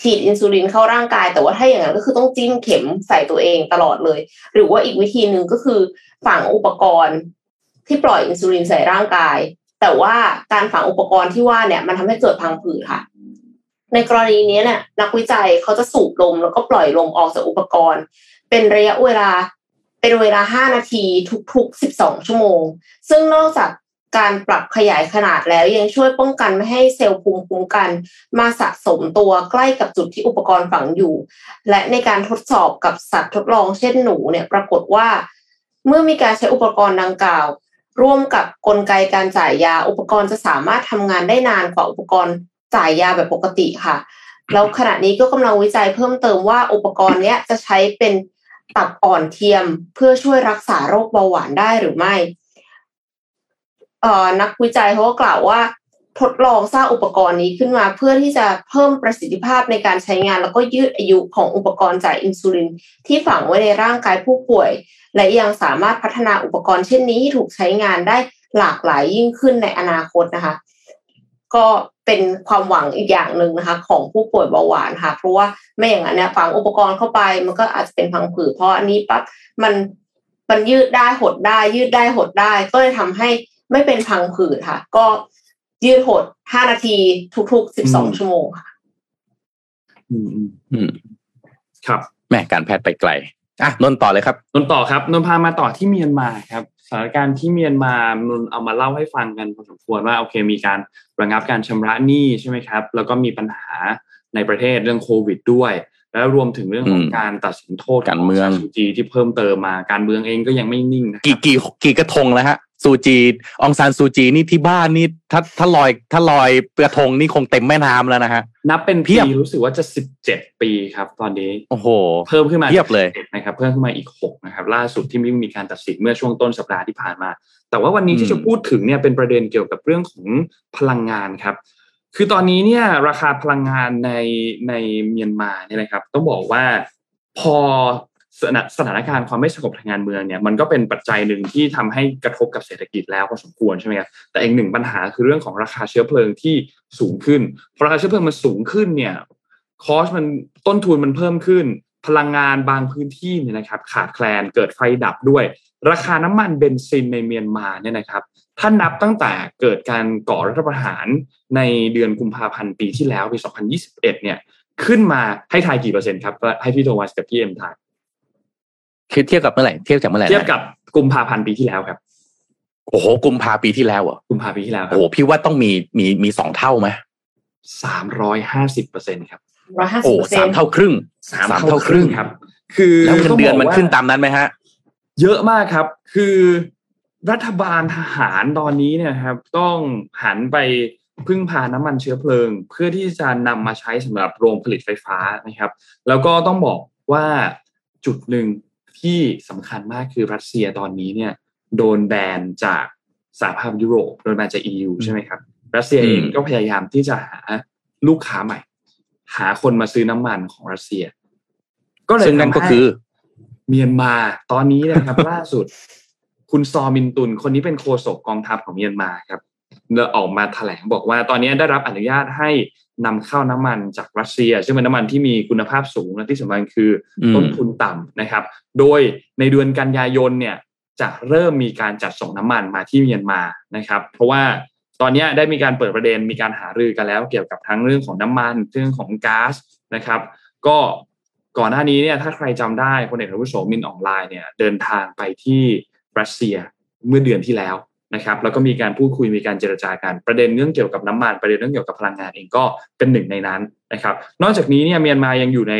ฉีดอินซูลินเข้าร่างกาย แต่ว่าถ้าอย่างนั้นก็คือต้องจิ้มเข็มใส่ตัวเองตลอดเลย หรือว่าอีกวิธีหนึ่งก็คือฝังอุปกรณ์ที่ปล่อยอินซูลินใส่ร่างกาย แต่ว่าการฝังอุปกรณ์ที่ว่าเนี่ยมันทำให้เกิดพังผืดค่ะ ในกรณีนี้เนี่ยนักวิจัยเขาจะสูบลมแล้วก็ปล่อยลมออกจากอุปกรณ์ เป็นระยะเวลา เป็นเวลา 5 นาทีทุกๆ 12 ชั่วโมง ซึ่งนอกจากการปรับขยายขนาดแล้วยังช่วยป้องกันไม่ให้เซลล์ภูมิคุ้มกัน มาสะสมตัวใกล้กับจุดที่อุปกรณ์ฝังอยู่ และในการทดสอบกับสัตว์ทดลองเช่นหนูเนี่ยปรากฏว่า เมื่อมีการใช้อุปกรณ์ดังกล่าว ร่วมกับกลไกการจ่ายยาอุปกรณ์จะสามารถทำงานได้นานกว่าอุปกรณ์จ่ายยาแบบปกติค่ะ แล้วขณะนี้ก็กำลังวิจัยเพิ่มเติมว่าอุปกรณ์เนี้ยจะใช้เป็น ตับอ่อนเทียมเพื่อช่วยรักษาโรคเบาหวานได้หรือไม่เอ่อนักวิจัยเขาก็กล่าวว่าทดลองสร้างอุปกรณ์นี้ขึ้นมา เพื่อที่จะเพิ่มประสิทธิภาพในการใช้งาน แล้วก็ยืดอายุของอุปกรณ์จ่ายอินซูลิน ที่ฝังไว้ในร่างกายผู้ป่วย และยังสามารถพัฒนาอุปกรณ์เช่นนี้ให้ถูกใช้งานได้หลากหลายยิ่งขึ้นในอนาคตนะคะ ก็ เป็นความหวังอีกอย่างหนึ่งนะคะ ของผู้ป่วยเบาหวานค่ะ เพราะว่าไม่อย่างนั้นเนี่ยฝังอุปกรณ์เข้าไป มันก็อาจจะเป็นพังผืดเพราะอันนี้ปั๊บมันมันยืดได้หดได้ ยืดได้หดได้ ก็เลยทำให้ไม่เป็นพังผืดค่ะ ก็ยืดหดห้านาทีทุกๆสิบสองชั่วโมงค่ะอืมอืมอืมครับแม่การแพทย์ไปไกลอะนนท์ต่อเลยครับนนท์ต่อครับนนท์พามาต่อที่เมียนมาครับ สถานการณ์ที่เมียนมานนท์เอามาเล่าให้ฟังกันพอสมควรว่าโอเค มีการระงับการชำระหนี้ใช่ไหมครับ แล้วก็มีปัญหาในประเทศเรื่องโควิดด้วย แล้วรวมถึงเรื่องของอืมการตัดสินโทษการเมืองขซูจีที่เพิ่มเติมมาการเมืองเองก็ยังไม่นิ่งนะกี่กี่กี่กระทงแล้วฮะ ซูจีองซานซูจีนี่ที่บ้านนี่ถ้าถ้าลอยถ้าลอยกระทงนี่คงเต็มแม่น้ำแล้วนะฮะ นับเป็นเพีปียบรู้สึกว่าจะสิบเจ็ดปีครับ ตอนนี้โอ้โห เพิ่มขึ้นมาเทียบเลยจ็ดนะครับ เพิ่มขึ้นมาอีกหกนะครับ ล่าสุดที่มีการตัดสินเมื่อช่วงต้นสัปดาห์ที่ผ่านมา แต่ว่าวันนี้อืมที่จะพูดถึงเนี่ยเป็นประเด็นเกี่ยวกับเรื่องของพลังงานครับ คือตอนนี้เนี่ยราคาพลังงานในในเมียนมาเนี่ยนะครับต้องบอกว่าพอ สถานสถานการณ์ความไม่สงบทางการเมืองเนี่ยมันก็เป็นปัจจัยหนึ่งที่ทำให้กระทบกับเศรษฐกิจแล้วพอสมควรใช่ไหมครับแต่อีกหนึ่งปัญหาคือเรื่องของราคาเชื้อเพลิงที่สูงขึ้นพอราคาเชื้อเพลิงมันสูงขึ้นเนี่ยคอสมันต้นทุนมันเพิ่มขึ้น พลังงานบางพื้นที่เนี่ยนะครับขาดแคลนเกิดไฟดับด้วย ราคาน้ำมันเบนซินในเมียนมาเนี่ยนะครับถ้านับตั้งแต่เกิดการก่อรัฐประหารในเดือนกุมภาพันธ์ปีที่แล้วปี 2021 เนี่ยขึ้นมาให้ทายกี่เปอร์เซ็นต์ครับให้พี่โทมัสกับพี่เอ็มทาย คิดเทียบกับเมื่อไหร่เทียบจากเมื่อไหร่นะเทียบกับกุมภาพันธ์ปีที่แล้วครับโอ้โหกุมภาปีที่แล้วเหรอกุมภาปีที่แล้วคโอ้รับโหพี่ว่าต้องมีมีมีสองเท่าไหมสามร้อยห้าสิบเปอร์เซ็นต์ครับร้อยห้าสิโอ้บเปอร์เซ็สานมต์เท่าครึ่งสามสามเท่าเท่าคครึ่รึ่งงครับ คือแล้วเงินเดือนต้งบมันกว่าขึ้นตามนั้นไหมฮะ เยอะมากครับ คือรัฐบาลทหารตอนนี้เนี่ยครับ ต้องหันไปพึ่งพาน้ำมันเชื้อเพลิง เพื่อที่จะนำมาใช้สำหรับโรงผลิตไฟฟ้านะครับ แล้วก็ต้องบอกว่าจุดหนึ่ง ที่สำคัญมากคือรัสเซียตอนนี้เนี่ย โดนแบนจากสหภาพยุโรปโดนแบนจาก EU ใช่ไหมครับ รัสเซียเองก็พยายามที่จะหาลูกค้าใหม่ หาคนมาซื้อน้ำมันของรัสเซีย ก็เลยซึ่งนั่นก็ทำให้คือ เมียนมาตอนนี้นะครับ ล่าสุด คุณซอมินตุน คนนี้เป็นโฆษกกองทัพของเมียนมาครับเออกมาแถลงบอกว่าตอนนี้ได้รับอนุญาตให้นำเข้าน้ำมันจากรัสเซีย ซึ่งเป็นน้ำมันที่มีคุณภาพสูงและที่สำคัญคืออมต้นทุนต่ำนะครับ โดยในเดือนกันยายนเนี่ยจะเริ่มมีการจัดส่งน้ำมันมาที่เมียนมานะครับ เพราะว่าตอนนี้ได้มีการเปิดประเด็นมีการหารือกันแล้ว เกี่ยวกับทั้งเรื่องของน้ำมันเรื่องของก๊าซนะครับ ก็ก่อนหน้านี้เนี่ยถ้าใครจำได้พลเอกอาวุโสมินออนไลน์เนี่ยเดินทางไปที่รัสเซียเมื่อเดือนที่แล้ว นะครับแล้วก็มีการพูดคุยมีการเจรจากันประเด็นเรื่องเกี่ยวกับน้ำมันประเด็นเรื่องเกี่ยวกับพลังงานเองก็เป็นหนึ่งในนั้นนะครับ นอกจากนี้เนี่ยเมียนมายังอยู่ใน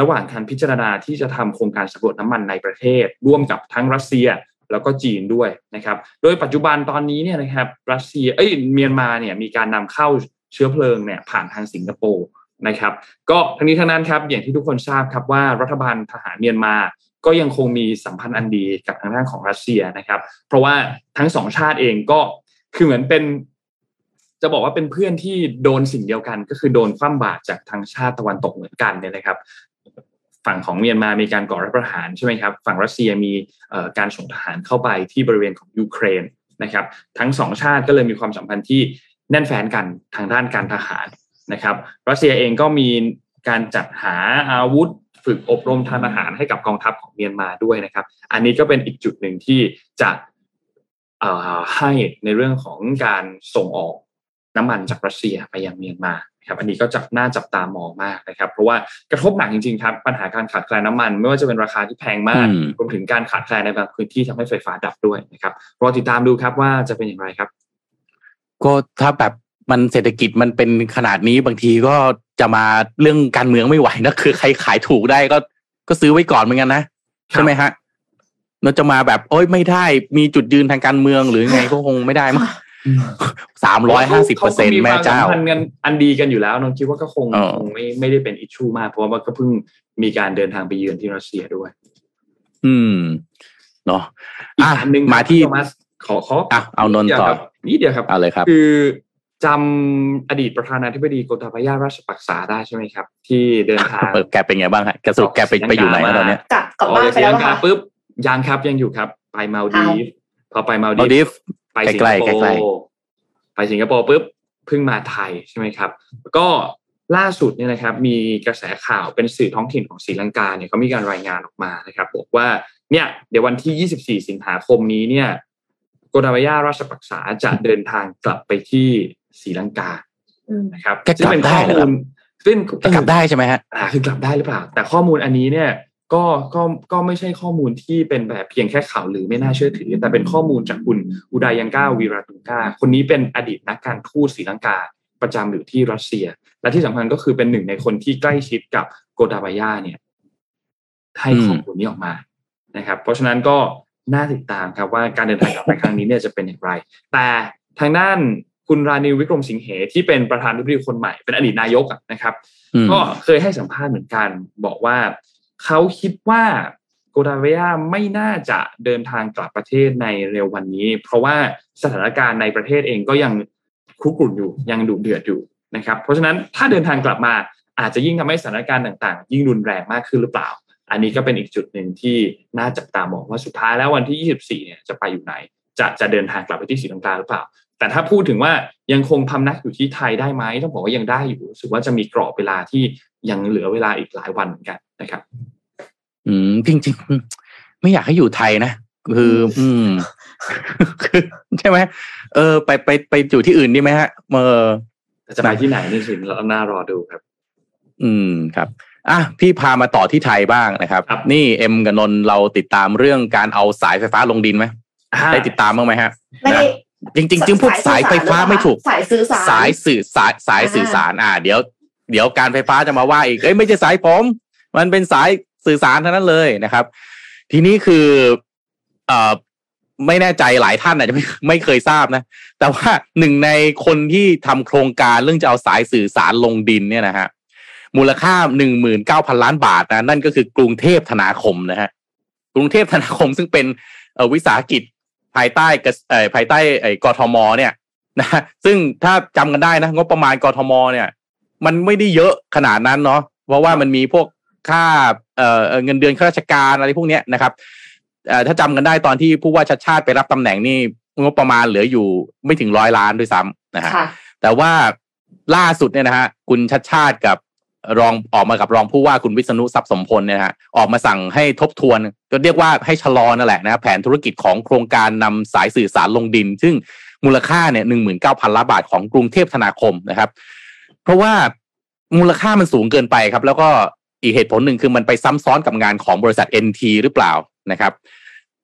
ระหว่างการพิจารณาที่จะทำโครงการสำรวจน้ำมันในประเทศ ร่วมกับทั้งรัสเซียแล้วก็จีนด้วยนะครับ โดยปัจจุบันตอนนี้เนี่ยนะครับรัสเซียเอ้ยเมียนมาเนี่ยมีการนำเข้าเชื้อเพลิงเนี่ยผ่านทางสิงคโปร์นะครับ ก็ทั้งนี้ทั้งนั้นครับอย่างที่ทุกคนทราบครับว่ารัฐบาลทหารเมียนมา ก็ยังคงมีสัมพันธ์อันดีกับทางด้านของรัสเซียนะครับ เพราะว่าทั้งสองชาติเองก็คือเหมือนเป็น จะบอกว่าเป็นเพื่อนที่โดนสิ่งเดียวกัน ก็คือโดนคว่ำบาตรจากทางชาติตะวันตกเหมือนกันเนี่ยนะครับ ฝั่งของเมียนมามีการก่อรัฐประหารใช่ไหมครับ ฝั่งรัสเซียมีการส่งทหารเข้าไปที่บริเวณของยูเครนนะครับ ทั้งสองชาติก็เลยมีความสัมพันธ์ที่แน่นแฟนกันทางด้านการทหารนะครับ รัสเซียเองก็มีการจัดหาอาวุธ ฝึกอบรมทางทหารให้กับกองทัพของเมียนมาด้วยนะครับ อันนี้ก็เป็นอีกจุดหนึ่งที่จะเอ่อให้ในเรื่องของการส่งออกน้ำมันจากรัสเซียไปยังเมียนมาครับอันนี้ก็จับน่าจับตามองมากนะครับ เพราะว่ากระทบหนักจริงๆครับปัญหาการขาดแคลนน้ำมัน ไม่ว่าจะเป็นราคาที่แพงมากอืมรวมถึงการขาดแคลนในบางพื้นที่ทำให้ไฟฟ้าดับด้วยนะครับรอติดตามดูครับว่าจะเป็นอย่างไรครับ ก็ถ้าแบบ มันเศรษฐกิจมันเป็นขนาดนี้บางทีก็จะมาเรื่องการเมืองไม่ไหวนะคือใครขายถูกได้ก็ก็ซื้อไว้ก่อนเหมือนกันนะใช่ไหมฮะเราจะมาแบบโอ้ยไม่ได้มีจุดยืนทางการเมืองหรือไงก็คงไม่ได้มั้งสามร้อยห้าสิบเปอร์เซ็นต์แม่เจ้าขก็มีควสัมพันธ์กันอันดีกันอยู่แล้วนนท์คิดว่าก็คงเออคงไม่ไม่ได้เป็นอิชชูมาก เพราะว่าก็เพิ่งมีการเดินทางไปเยือนที่รัสเซียด้วย อืมเนาะอีกอะอันหนึ่งมาที่โทมัสขอขออะเอานนท์ต่อนิดเดียวครับเอาเลยครับ คือ จำอดีตประธานาธิบดีโกตาบายาราชปักษาได้ใช่ไหมครับ ที่เดินทางเออแกเป็นไงบ้างฮะแกสรุปแกไปไปอยู่ไหนแล้วตอนเนี้ยกลับกลับออกบ้านจากไปศรีแล้ลัวงเหรกาอคะปุ๊บยังครับยังอยู่ครับ ไปมาลดีฟพอไปมาลมาลดีดีฟฟไปสิงคใกล้โปๆใกล้ร์ไปสิงคโปร์ปุ๊บเพิ่งมาไทยใช่ไหมครับ ก็ล่าสุดเนี่ยนะครับ มีกระแสข่าวเป็นสื่อท้องถิ่นของศรีลังกาเนี่ยเขามีการรายงานออกมานะครับบอกว่าเนี่ยเดี๋ยววันที่ 24 สิงหาคมนี้เนี่ยโกดาวายาราชปักษาจะเดินทางกลับไปที่ ศรีลังกาอืมนะครับแกกลับซึ่งเป็นได้ข้อเหรอครัมูบลซึ่งแกกลับได้ใช่ไหมฮะอ่าคือกลับได้หรือเปล่า แต่ข้อมูลอันนี้เนี่ยก็ก็ก็ไม่ใช่ข้อมูลที่เป็นแบบเพียงแค่ข่าวหรือไม่น่าเชื่อถือ แต่เป็นข้อมูลจากคุณอุดายังก้าวีราตุงกาคนนี้เป็นอดีตนักการทูตศรีลังกาประจำอยู่ที่รัสเซีย และที่สำคัญก็คือเป็นหนึ่งในคนที่ใกล้ชิดกับโกดาบายาเนี่ย ให้ข้อมูลนี้ออกมานะครับ เพราะฉะนั้นก็น่าติดตามครับว่าการเดินทางกลับไปครั้งนี้เนี่ยจะเป็นอย่างไร แต่ทางด้าน คุณรานิววิกรมสิงเหที่เป็นประธานาธิบดีคนใหม่เป็นอดีตนายกอะนะครับอืมก็เคยให้สัมภาษณ์เหมือนกัน บอกว่าเขาคิดว่าโกดาเวียไม่น่าจะเดินทางกลับประเทศในเร็ววันนี้ เพราะว่าสถานการณ์ในประเทศเองก็ยังคุกรุ่นอยู่ยังดุเดือดอยู่นะครับ เพราะฉะนั้นถ้าเดินทางกลับมาอาจจะยิ่งทำให้สถานการณ์ต่างๆ ยิ่งรุนแรงมากขึ้นหรือเปล่า อันนี้ก็เป็นอีกจุดหนึ่งที่น่าจับตามองว่าสุดท้ายแล้ววันที่ 24เนี่ยจะไปอยู่ไหน จะจะเดินทางกลับไปที่ศรีลังกาหรือเปล่า แต่ถ้าพูดถึงว่ายังคงพำนักอยู่ที่ไทยได้ไหมต้องบอกว่ายังได้อยู่รู้สึกว่าจะมีกรอบเวลาที่ยังเหลือเวลาอีกหลายวันเหมือนกันนะครับ อืมจริงๆ ไม่อยากให้อยู่ไทยนะคือ อืมคือใช่ไหมเออ ไปไปไปอยู่ที่อื่นดีไหมฮะเออจะไปที่ไหนนี่สิเราน่ารอดูครับ อืมครับอะพี่พามาต่อที่ไทยบ้างนะครับครับนี่เอ็มกับนนท์เราติดตามเรื่องการเอาสายไฟฟ้าลงดินไหมได้ติดตามบ้างไหมฮะไม่ได้ จริงๆจึงพูดสายไฟฟ้าไม่ถูก สายสื่อสารสายสื่อสายสายอ่าสื่อสารอ่า เดี๋ยว เดี๋ยวการไฟฟ้าจะมาว่าอีกเอ้ยไม่ใช่สายผม มันเป็นสายสื่อสารเท่านั้นเลยนะครับ ทีนี้คือเอ่อไม่แน่ใจหลายท่านอาจจะไม่ไม่เคยทราบนะ แต่ว่าหนึ่งในคนที่ทำโครงการเรื่องจะเอาสายสื่อสารลงดินเนี่ยนะฮะมูลค่าหนึ่งหมื่นเก้าพันล้านบาทนะนั่นก็คือกรุงเทพธนาคมนะฮะกรุงเทพธนาคมซึ่งเป็นวิสาหกิจ ภายใต้ภายใต้ไอ้กทมเนี่ยนะซึ่งถ้าจำกันได้นะงบประมาณกทมเนี่ย มันไม่ได้เยอะขนาดนั้นเนาะเพราะว่ามันมีพวกค่าเอ่อเงินเดือนข้าราชการอะไรพวกเนี้ยนะครับถ้าจำกันได้ตอนที่ผู้ว่าชัดชาติไปรับตำแหน่งนี่งบประมาณเหลืออยู่ไม่ถึงร้อยล้านด้วยซ้ำนะฮะแต่ว่าล่าสุดเนี่ยนะฮะคุณชัดชาติกับ รองออกมากับรองผู้ว่าคุณวิษณุทรัพย์สมพลเนี่ยฮะออกมาสั่งให้ทบทวนก็เรียกว่าให้ชะลอนั่นแหละนะแผนธุรกิจของโครงการนำสายสื่อสารลงดิน ซึ่งมูลค่าเนี่ยหนึ่งหมื่นเก้าพันล้านบาทของกรุงเทพธนาคมนะครับ เพราะว่ามูลค่ามันสูงเกินไปครับ แล้วก็อีกเหตุผลหนึ่งคือมันไปซ้ำซ้อนกับงานของบริษัท NT หรือเปล่านะครับ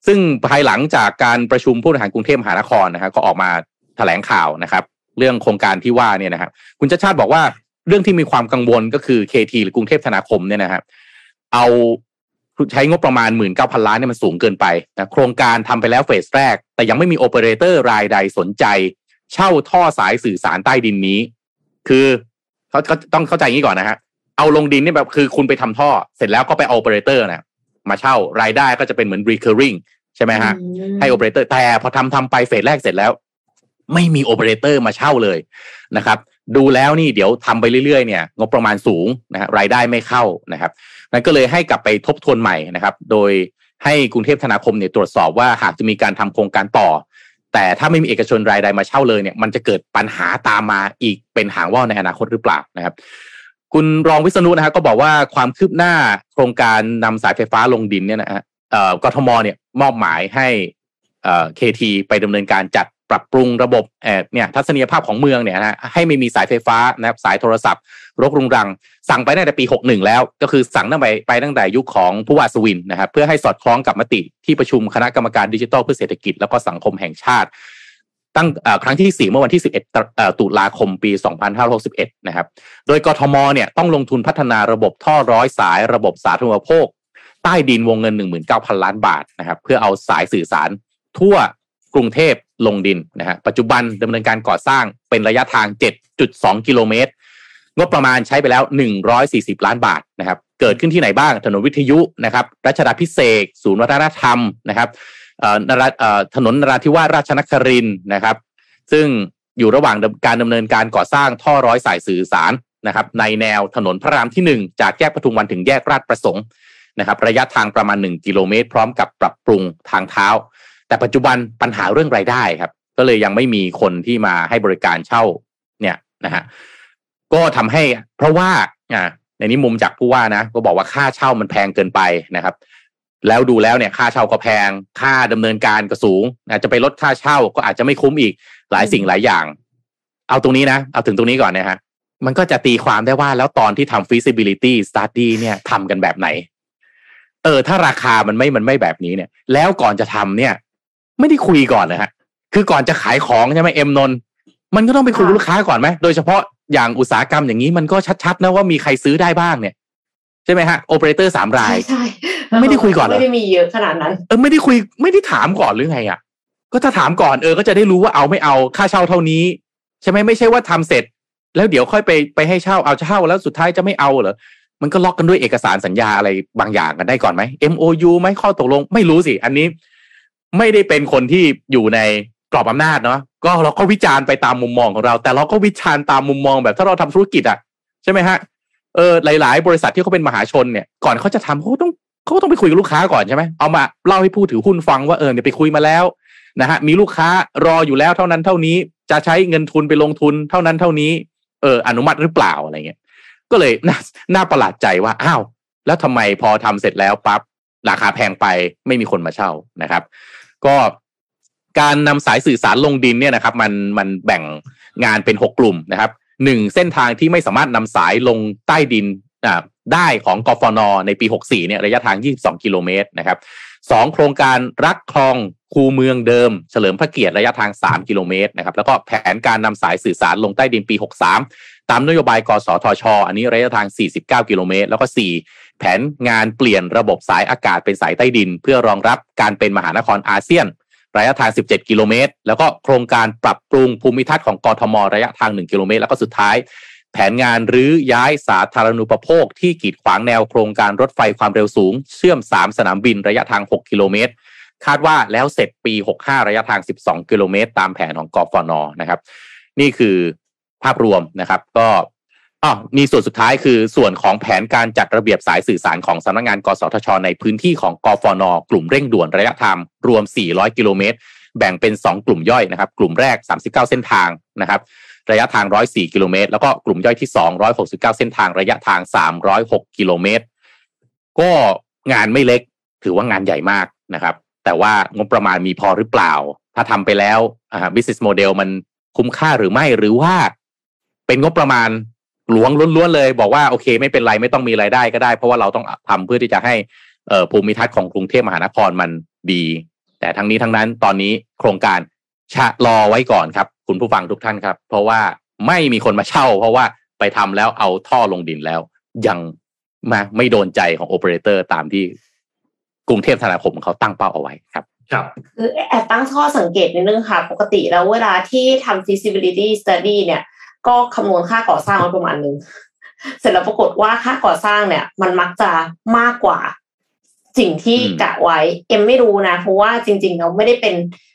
ซึ่งภายหลังจากการประชุมผู้บริหารกรุงเทพมหานครนะครับก็ออกมาแถลงข่าวนะครับ เรื่องโครงการที่ว่าเนี่ยนะครับคุณชาชาติบอกว่า เรื่องที่มีความกังวลก็คือ KT หรือกรุงเทพธนาคมเนี่ยนะครับเอาใช้งบประมาณหมื่นเก้าพันล้านเนี่ยมันสูงเกินไปนะโครงการทำไปแล้วเฟสแรก แต่ยังไม่มีโอเปอเรเตอร์รายใดสนใจ เช่าท่อสายสื่อสารใต้ดินนี้ คือเขาต้องเข้าใจงี้ก่อนนะฮะเอาลงดินนี่แบบคือคุณไปทำท่อ เสร็จแล้วก็ไปโอเปอเรเตอร์นะมาเช่ารายได้ก็จะเป็นเหมือน recurring ใช่ไหมฮะให้โอเปอเรเตอร์แต่พอทำทำไปเฟสแรกเสร็จแล้ว ไม่มีโอเปอเรเตอร์มาเช่าเลยนะครับ ดูแล้วนี่เดี๋ยวทำไปเรื่อยๆเนี่ยงบประมาณสูงนะฮะรายได้ไม่เข้านะครับนั่นก็เลยให้กลับไปทบทวนใหม่นะครับ โดยให้กรุงเทพธนาคมเนี่ยตรวจสอบว่าหากจะมีการทำโครงการต่อ แต่ถ้าไม่มีเอกชนรายใดมาเช่าเลยเนี่ยมันจะเกิดปัญหาตามมาอีกเป็นหางว่าวในอนาคตหรือเปล่านะครับ คุณรองวิษณุนะครับก็บอกว่าความคืบหน้าโครงการนำสายไฟฟ้าลงดินเนี่ยนะฮะกทมเนี่ยมอบหมายให้เคทีไปดำเนินการจัด ปรับปรุงระบบเนี่ยทัศนียภาพของเมืองเนี่ยนะให้ไม่มีสายไฟฟ้านะครับสายโทรศัพท์รกรุงรัง สั่งไปตั้งแต่ปี 61 แล้ว ก็คือสั่งตั้งไปไปตั้งแต่ยุคของผู้ว่าสวินนะครับเพื่อให้สอดคล้องกับมติที่ประชุมคณะกรรมการดิจิทัลเพื่อเศรษฐกิจแล้วก็สังคมแห่งชาติ ตั้งครั้งที่ 4 เมื่อวันที่ 11 ตุลาคมปี 2561 นะครับ โดยกทมเนี่ยต้องลงทุนพัฒนาระบบท่อร้อยสายระบบสาธารณูปโภค ใต้ดินวงเงิน 19,000 ล้านบาทนะครับเพื่อเอาสายสื่อสารทั่วกรุงเทพ ลงดินนะฮะปัจจุบันดำเนินการก่อสร้างเป็นระยะทาง 7.2 กิโลเมตร งบประมาณใช้ไปแล้ว 140 ล้านบาทนะครับเกิดขึ้นที่ไหนบ้างถนนวิทยุนะครับรัชดาพิเศษศูนย์วัฒนธรรมนะครับถนนนราธิวาสราชนครินนะครับ ซึ่งอยู่ระหว่างการดำเนินการก่อสร้างท่อร้อยสายสื่อสารนะครับ ในแนวถนนพระรามที่ 1 จากแยกปทุมวันถึงแยกราชประสงค์นะครับ ระยะทางประมาณ 1 กิโลเมตร พร้อมกับปรับปรุงทางเท้า แต่ปัจจุบันปัญหาเรื่องรายได้ครับ ก็เลยยังไม่มีคนที่มาให้บริการเช่าเนี่ยนะฮะก็ทำให้เพราะว่าอ่าในนี้มุมจากผู้ว่านะ ก็บอกว่าค่าเช่ามันแพงเกินไปนะครับ แล้วดูแล้วเนี่ยค่าเช่าก็แพง ค่าดำเนินการก็สูงนะจะไปลดค่าเช่าก็อาจจะไม่คุ้มอีกหลายสิ่งหลายอย่าง เอาตรงนี้นะ เอาถึงตรงนี้ก่อนนะฮะมันก็จะตีความได้ว่าแล้วตอนที่ทำ feasibility study เนี่ยทำกันแบบไหน เออ ถ้าราคามันไม่มันไม่แบบนี้เนี่ย แล้วก่อนจะทำเนี่ย ไม่ได้คุยก่อนนะฮะ คือก่อนจะขายของใช่ไหมเอ็มนนมันก็ต้องไปคุยลูกค้าก่อนไหมโดยเฉพาะอย่างอุตสาหกรรมอย่างนี้มันก็ชัดๆนะว่ามีใครซื้อได้บ้างเนี่ยใช่ไหมฮะโอเปอเรเตอร์สามรายใช่ไม่ได้คุยก่อนเหรอไม่ได้มีเยอะขนาดนั้นเออไม่ได้คุยไม่ได้ถามก่อนหรือไงอะ ก็ถ้าถามก่อนเออก็จะได้รู้ว่าเอาไม่เอาค่าเช่าเท่านี้ ใช่ไหมไม่ใช่ว่าทำเสร็จ แล้วเดี๋ยวค่อยไปไปให้เช่าเอาเช่าแล้วสุดท้ายจะไม่เอาเหรอมันก็ล็อกกันด้วยเอกสารสัญญาอะไรบางอย่างกันได้ก่อนไหม MOU ไหมข้อตกลงไม่รู้สิ อันนี้ ไม่ได้เป็นคนที่อยู่ในกรอบอำนาจเนาะก็เราก็วิจารณ์ไปตามมุมมองของเรา แต่เราก็วิจารณ์ตามมุมมองแบบถ้าเราทำธุรกิจอะใช่ไหมฮะเออหลาย ๆ บริษัทที่เขาเป็นมหาชนเนี่ยก่อนเขาจะทำเขาต้องเขาต้องไปคุยกับลูกค้าก่อนใช่ไหมเอามาเล่าให้ผู้ถือหุ้นฟังว่าเออเนี่ยไปคุยมาแล้วนะฮะมีลูกค้ารออยู่แล้วเท่านั้นเท่านี้จะใช้เงินทุนไปลงทุนเท่านั้นเท่านี้เอออนุมัติหรือเปล่าอะไรเงี้ยก็เลยน่าน่าประหลาดใจว่าอ้าวแล้วทำไมพอทำเสร็จแล้วปั๊บราคาแพงไปไม่มีคนมาเช่านะครับ ก็การนำสายสื่อสารลงดินเนี่ยนะครับ มันมันแบ่งงานเป็นหกกลุ่มนะครับหนึ่งเส้นทางที่ไม่สามารถนำสายลงใต้ดินได้ของกฟน ในปี 64 เนี่ยระยะทาง 22 กิโลเมตรนะครับสองโครงการรักคลองคูเมืองเดิม เฉลิมพระเกียรติระยะทาง 3 กิโลเมตรนะครับแล้วก็แผนการนำสายสื่อสารลงใต้ดินปี 63 ตามนโยบายกสทช อันนี้ระยะทาง 49 กิโลเมตรแล้วก็ 4 แผนงานเปลี่ยนระบบสายอากาศเป็นสายใต้ดิน เพื่อรองรับการเป็นมหานครอาเซียน ระยะทาง 17 กิโลเมตร แล้วก็โครงการปรับปรุงภูมิทัศน์ของกรทม ระยะทาง 1 กิโลเมตร แล้วก็สุดท้าย แผนงานรื้อย้ายสาธารณูปโภค ที่กีดขวางแนวโครงการรถไฟความเร็วสูง เชื่อม 3 สนามบินระยะทาง 6 กิโลเมตรคาดว่าแล้วเสร็จปี 65 ระยะทาง 12 กิโลเมตร ตามแผนของกฟนนะครับ นี่คือภาพรวมนะครับ ก็ อ๋อมีส่วนสุดท้ายคือส่วนของแผนการจัดระเบียบสายสื่อสารของสำนักงงาน กสทช ในพื้นที่ของกฟน กลุ่มเร่งด่วนระยะทางรวม 400 กิโลเมตร แบ่งเป็น 2 กลุ่มย่อยนะครับ กลุ่มแรก 39 เส้นทางนะครับ ระยะทาง 104 กิโลเมตร แล้วก็กลุ่มย่อยที่ 269 เส้นทาง ระยะทาง 306 กิโลเมตร ก็งานไม่เล็ก ถือว่างานใหญ่มากนะครับ แต่ว่างบประมาณมีพอหรือเปล่า ถ้าทำไปแล้วอ่า business model มันคุ้มค่าหรือไม่ หรือว่าเป็นงบประมาณ หลวงล้วนๆเลย บอกว่าโอเค ไม่เป็นไรไม่ต้องมีรายได้ก็ได้ เพราะว่าเราต้องทำเพื่อที่จะให้เอ่อภูมิทัศน์ของกรุงเทพมหานครมันดี แต่ทั้งนี้ทั้งนั้นตอนนี้โครงการชะลอไว้ก่อนครับ คุณผู้ฟังทุกท่านครับ เพราะว่าไม่มีคนมาเช่า เพราะว่าไปทำแล้วเอาท่อลงดินแล้ว ยังมาไม่โดนใจของโอเปอเรเตอร์ตามที่กรุงเทพธนาคมเขาตั้งเป้าเอาไว้ครับครับคือแอบตั้งข้อสังเกตนิดนึงค่ะ ปกติแล้วเวลาที่ทำ feasibility study เนี่ย ก็คำนวณค่าก่อสร้างไว้ประมาณหนึ่งเสร็จแล้วปรากฏว่าค่าก่อสร้างเนี่ย มันมักจะมากกว่าสิ่งที่อืมกะไว้ เอ็มไม่รู้นะ เพราะว่าจริงๆเราไม่ได้เป็น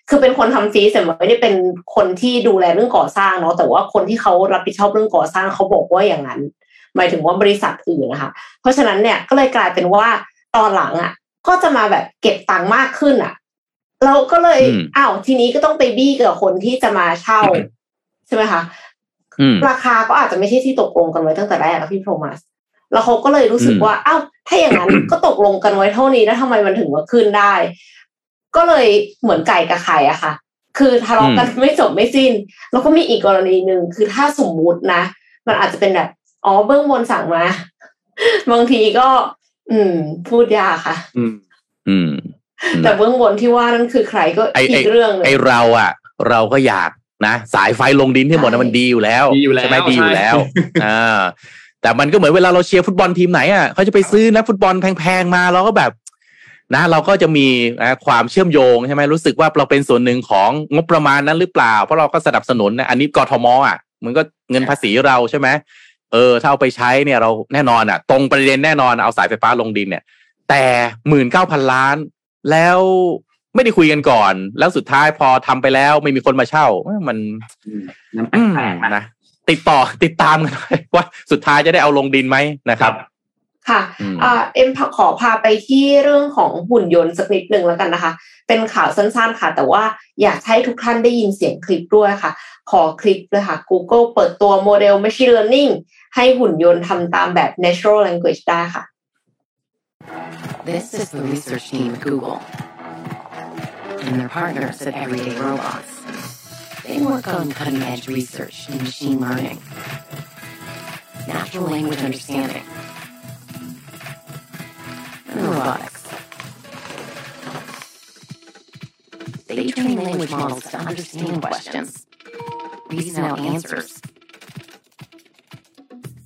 คือเป็นคนทำฟีสแต่ไม่ได้เป็นคนที่ดูแลเรื่องก่อสร้างเนาะแต่ว่าคนที่เขารับผิดชอบเรื่องก่อสร้างเขาบอกว่าอย่างนั้น หมายถึงว่าบริษัทอื่นนะคะ เพราะฉะนั้นเนี่ยก็เลยกลายเป็นว่าตอนหลังอะ ก็จะมาแบบเก็บตังค์มากขึ้นอะ เราก็เลยอืมอ้าวทีนี้ก็ต้องไปบี้กับคนที่จะมาเช่าใช่ไหมคะอืม ราคาก็อาจจะไม่ใช่ที่ตกลงกันไว้ตั้งแต่แรกอะพี่โทมัสแล้วเขาก็เลยรู้สึกอืมว่าอ้าวถ้าอย่างนั้นก็ตกลงกันไว้เท่านี้แล้วทำไมมันถึงมาขึ้นได้ ก็เลยเหมือนไก่กับไข่อะค่ะ คือทะเลาะกันไม่จบไม่สิ้น แล้วก็มีอีกกรณีหนึ่งคือถ้าสมมุตินะ มันอาจจะเป็นแบบอ๋อเบื้องบนสั่งมาบางทีก็ อืม พูดยากค่ะ อืม อืม แต่เบื้องบนที่ว่านั่นคือใครก็ไอ้อีไอ้กเรื่องหนึไองเราอะเราก็อยาก นะสายไฟลงดินที่หมดใช่นะมันดีอยู่แล้วดีอยู่แล้วใช่ไหมดีอยู่แล้วใช่อ่าแต่มันก็เหมือนเวลาเราเชียร์ฟุตบอลทีมไหนอะเขาจะไปซื้อนักฟุตบอลแพงๆมาเราก็แบบนะเราก็จะมีนะความเชื่อมโยงใช่ไหมรู้สึกว่าเราเป็นส่วนหนึ่งของงบประมาณนั้นหรือเปล่า เพราะเราก็สนับสนุนนะอันนี้กทมอะมันก็เงินภาษีเราใช่ไหมเออถ้าเอาไปใช้เนี่ยเราแน่นอนอะ ตรงประเด็นแน่นอนเอาสายไฟฟ้าลงดินเนี่ย แต่หมื่นเก้าพันล้าน แล้ว ไม่ได้คุยกันก่อน แล้วสุดท้ายพอทำไปแล้วไม่มีคนมาเช่าเอ้ยมันนั่นแปอืมลกๆนะนะติดต่อติดตามกันหน่อยว่าสุดท้ายจะได้เอาลงดินไหมนะครับ ค่ะอืมอ่าเอ็มขอพาไปที่เรื่องของหุ่นยนต์สักนิดหนึ่งแล้วกันนะคะ เป็นข่าวสั้นๆค่ะ แต่ว่าอยากให้ทุกท่านได้ยินเสียงคลิปด้วยค่ะ ขอคลิปเลยค่ะ Google เปิดตัวโมเดล Machine Learning ให้หุ่นยนต์ทำตามแบบ Natural Language ได้ค่ะ This is the research team at Google and their partners at Everyday Robots. They work on cutting edge research in machine learning, natural language understanding, and robotics. They train language models to understand questions, reason out answers,